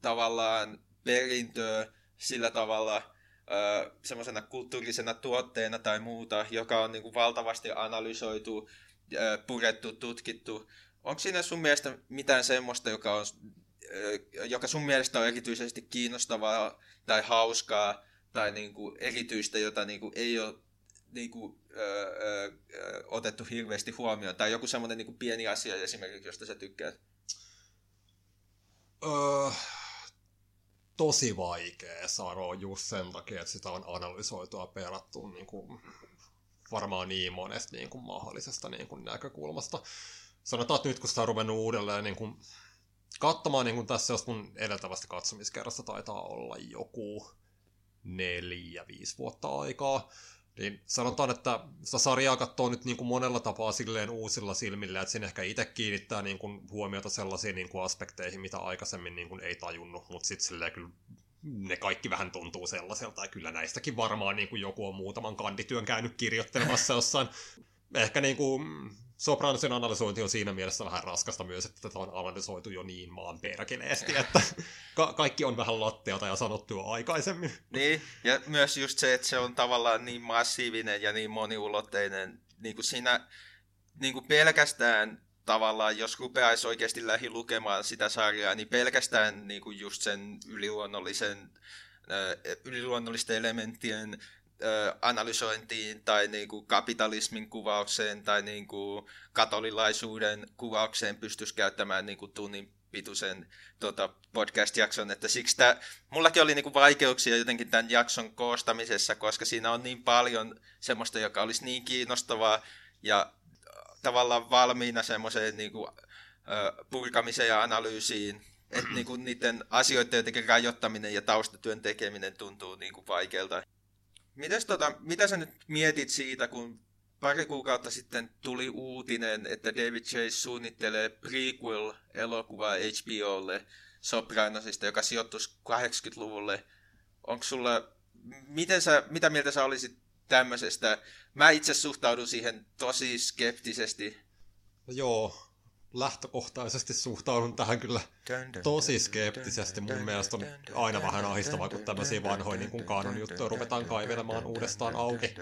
tavallaan perintöä sillä tavalla semmoisena kulttuurisena tuotteena tai muuta, joka on niinku valtavasti analysoitu, purettu, tutkittu. Onko siinä sun mielestä mitään semmoista, joka, on, joka sun mielestä on erityisesti kiinnostavaa tai hauskaa tai niinku erityistä, jota niinku ei ole niin kuin, ö, ö, otettu hirveästi huomioon? Tai joku semmoinen niin pieni asia esimerkiksi, josta sä tykkäät? Öö, tosi vaikea sanoa just sen takia, että sitä on analysoitua perattu niin kuin, varmaan niin monesta niin kuin, mahdollisesta niin kuin, näkökulmasta. Sanotaan, että nyt kun sitä on ruvennut uudelleen niin kuin, katsomaan niin kuin tässä, jos mun edeltävästä katsomiskerrasta taitaa olla joku neljä, viisi vuotta aikaa, niin sanotaan, että sitä sarjaa katsoo nyt niin kuin monella tapaa silleen uusilla silmillä, että siinä ehkä itse kiinnittää niin kuin huomiota sellaisiin niin kuin aspekteihin, mitä aikaisemmin niin kuin ei tajunnut, mutta sitten silleen kyllä ne kaikki vähän tuntuu sellaiselta, ja kyllä näistäkin varmaan niin kuin joku on muutaman kandityön käynyt kirjoittelemassa jossain. Ehkä niin kuin Sopranosin analysointi on siinä mielessä vähän raskasta myös, että tätä on analysoitu jo niin maan perkeleesti, että ka- kaikki on vähän latteata ja sanottu jo aikaisemmin. Niin, ja myös just se, että se on tavallaan niin massiivinen ja niin moniulotteinen, niin kuin siinä niin kuin pelkästään tavallaan, jos rupeaisi oikeasti lähi lukemaan sitä sarjaa, niin pelkästään niin kuin just sen yliluonnollisen, yliluonnollisten elementtien analysointiin tai niin kuin kapitalismin kuvaukseen tai niin kuin katolilaisuuden kuvaukseen pystyisi käyttämään niin kuin tunnin pituisen tota, podcast-jakson, että siksi tämä, mullakin oli niinku vaikeuksia jotenkin tämän jakson koostamisessa, koska siinä on niin paljon semmoista, joka olisi niin kiinnostavaa ja tavallaan valmiina semmoiseen niinku, purkamiseen ja analyysiin, että niinku niiden asioiden jotenkin rajoittaminen ja taustatyön tekeminen tuntuu niinku vaikealta. Mites tota, mitä sä nyt mietit siitä, kun pari kuukautta sitten tuli uutinen, että David Chase suunnittelee prequel-elokuvaa HBOlle Sopranosista, joka sijoittuisi 80-luvulle. Onko sulla, miten sä, mitä mieltä sä olisit tämmöisestä? Mä itse suhtaudun siihen tosi skeptisesti. No joo, lähtökohtaisesti suhtaudun tähän kyllä tosi skeptisesti. Mun mielestä on aina vähän ahistavaa, kun tämmöisiä vanhoja niin kuin kaanon juttuja ruvetaan kaivelemaan uudestaan auki.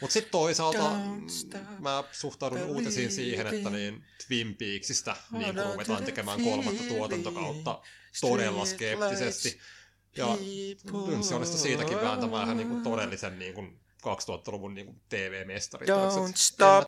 Mutta sitten toisaalta mä suhtaudun uutisiin siihen, että niin Twin Peaksista niin ruvetaan tekemään kolmatta tuotantokautta todella skeptisesti. Ja se onnistui siitäkin vääntämään ihan niin kuin todellisen niin kuin 2000-luvun niin TV-mestari. Don't stop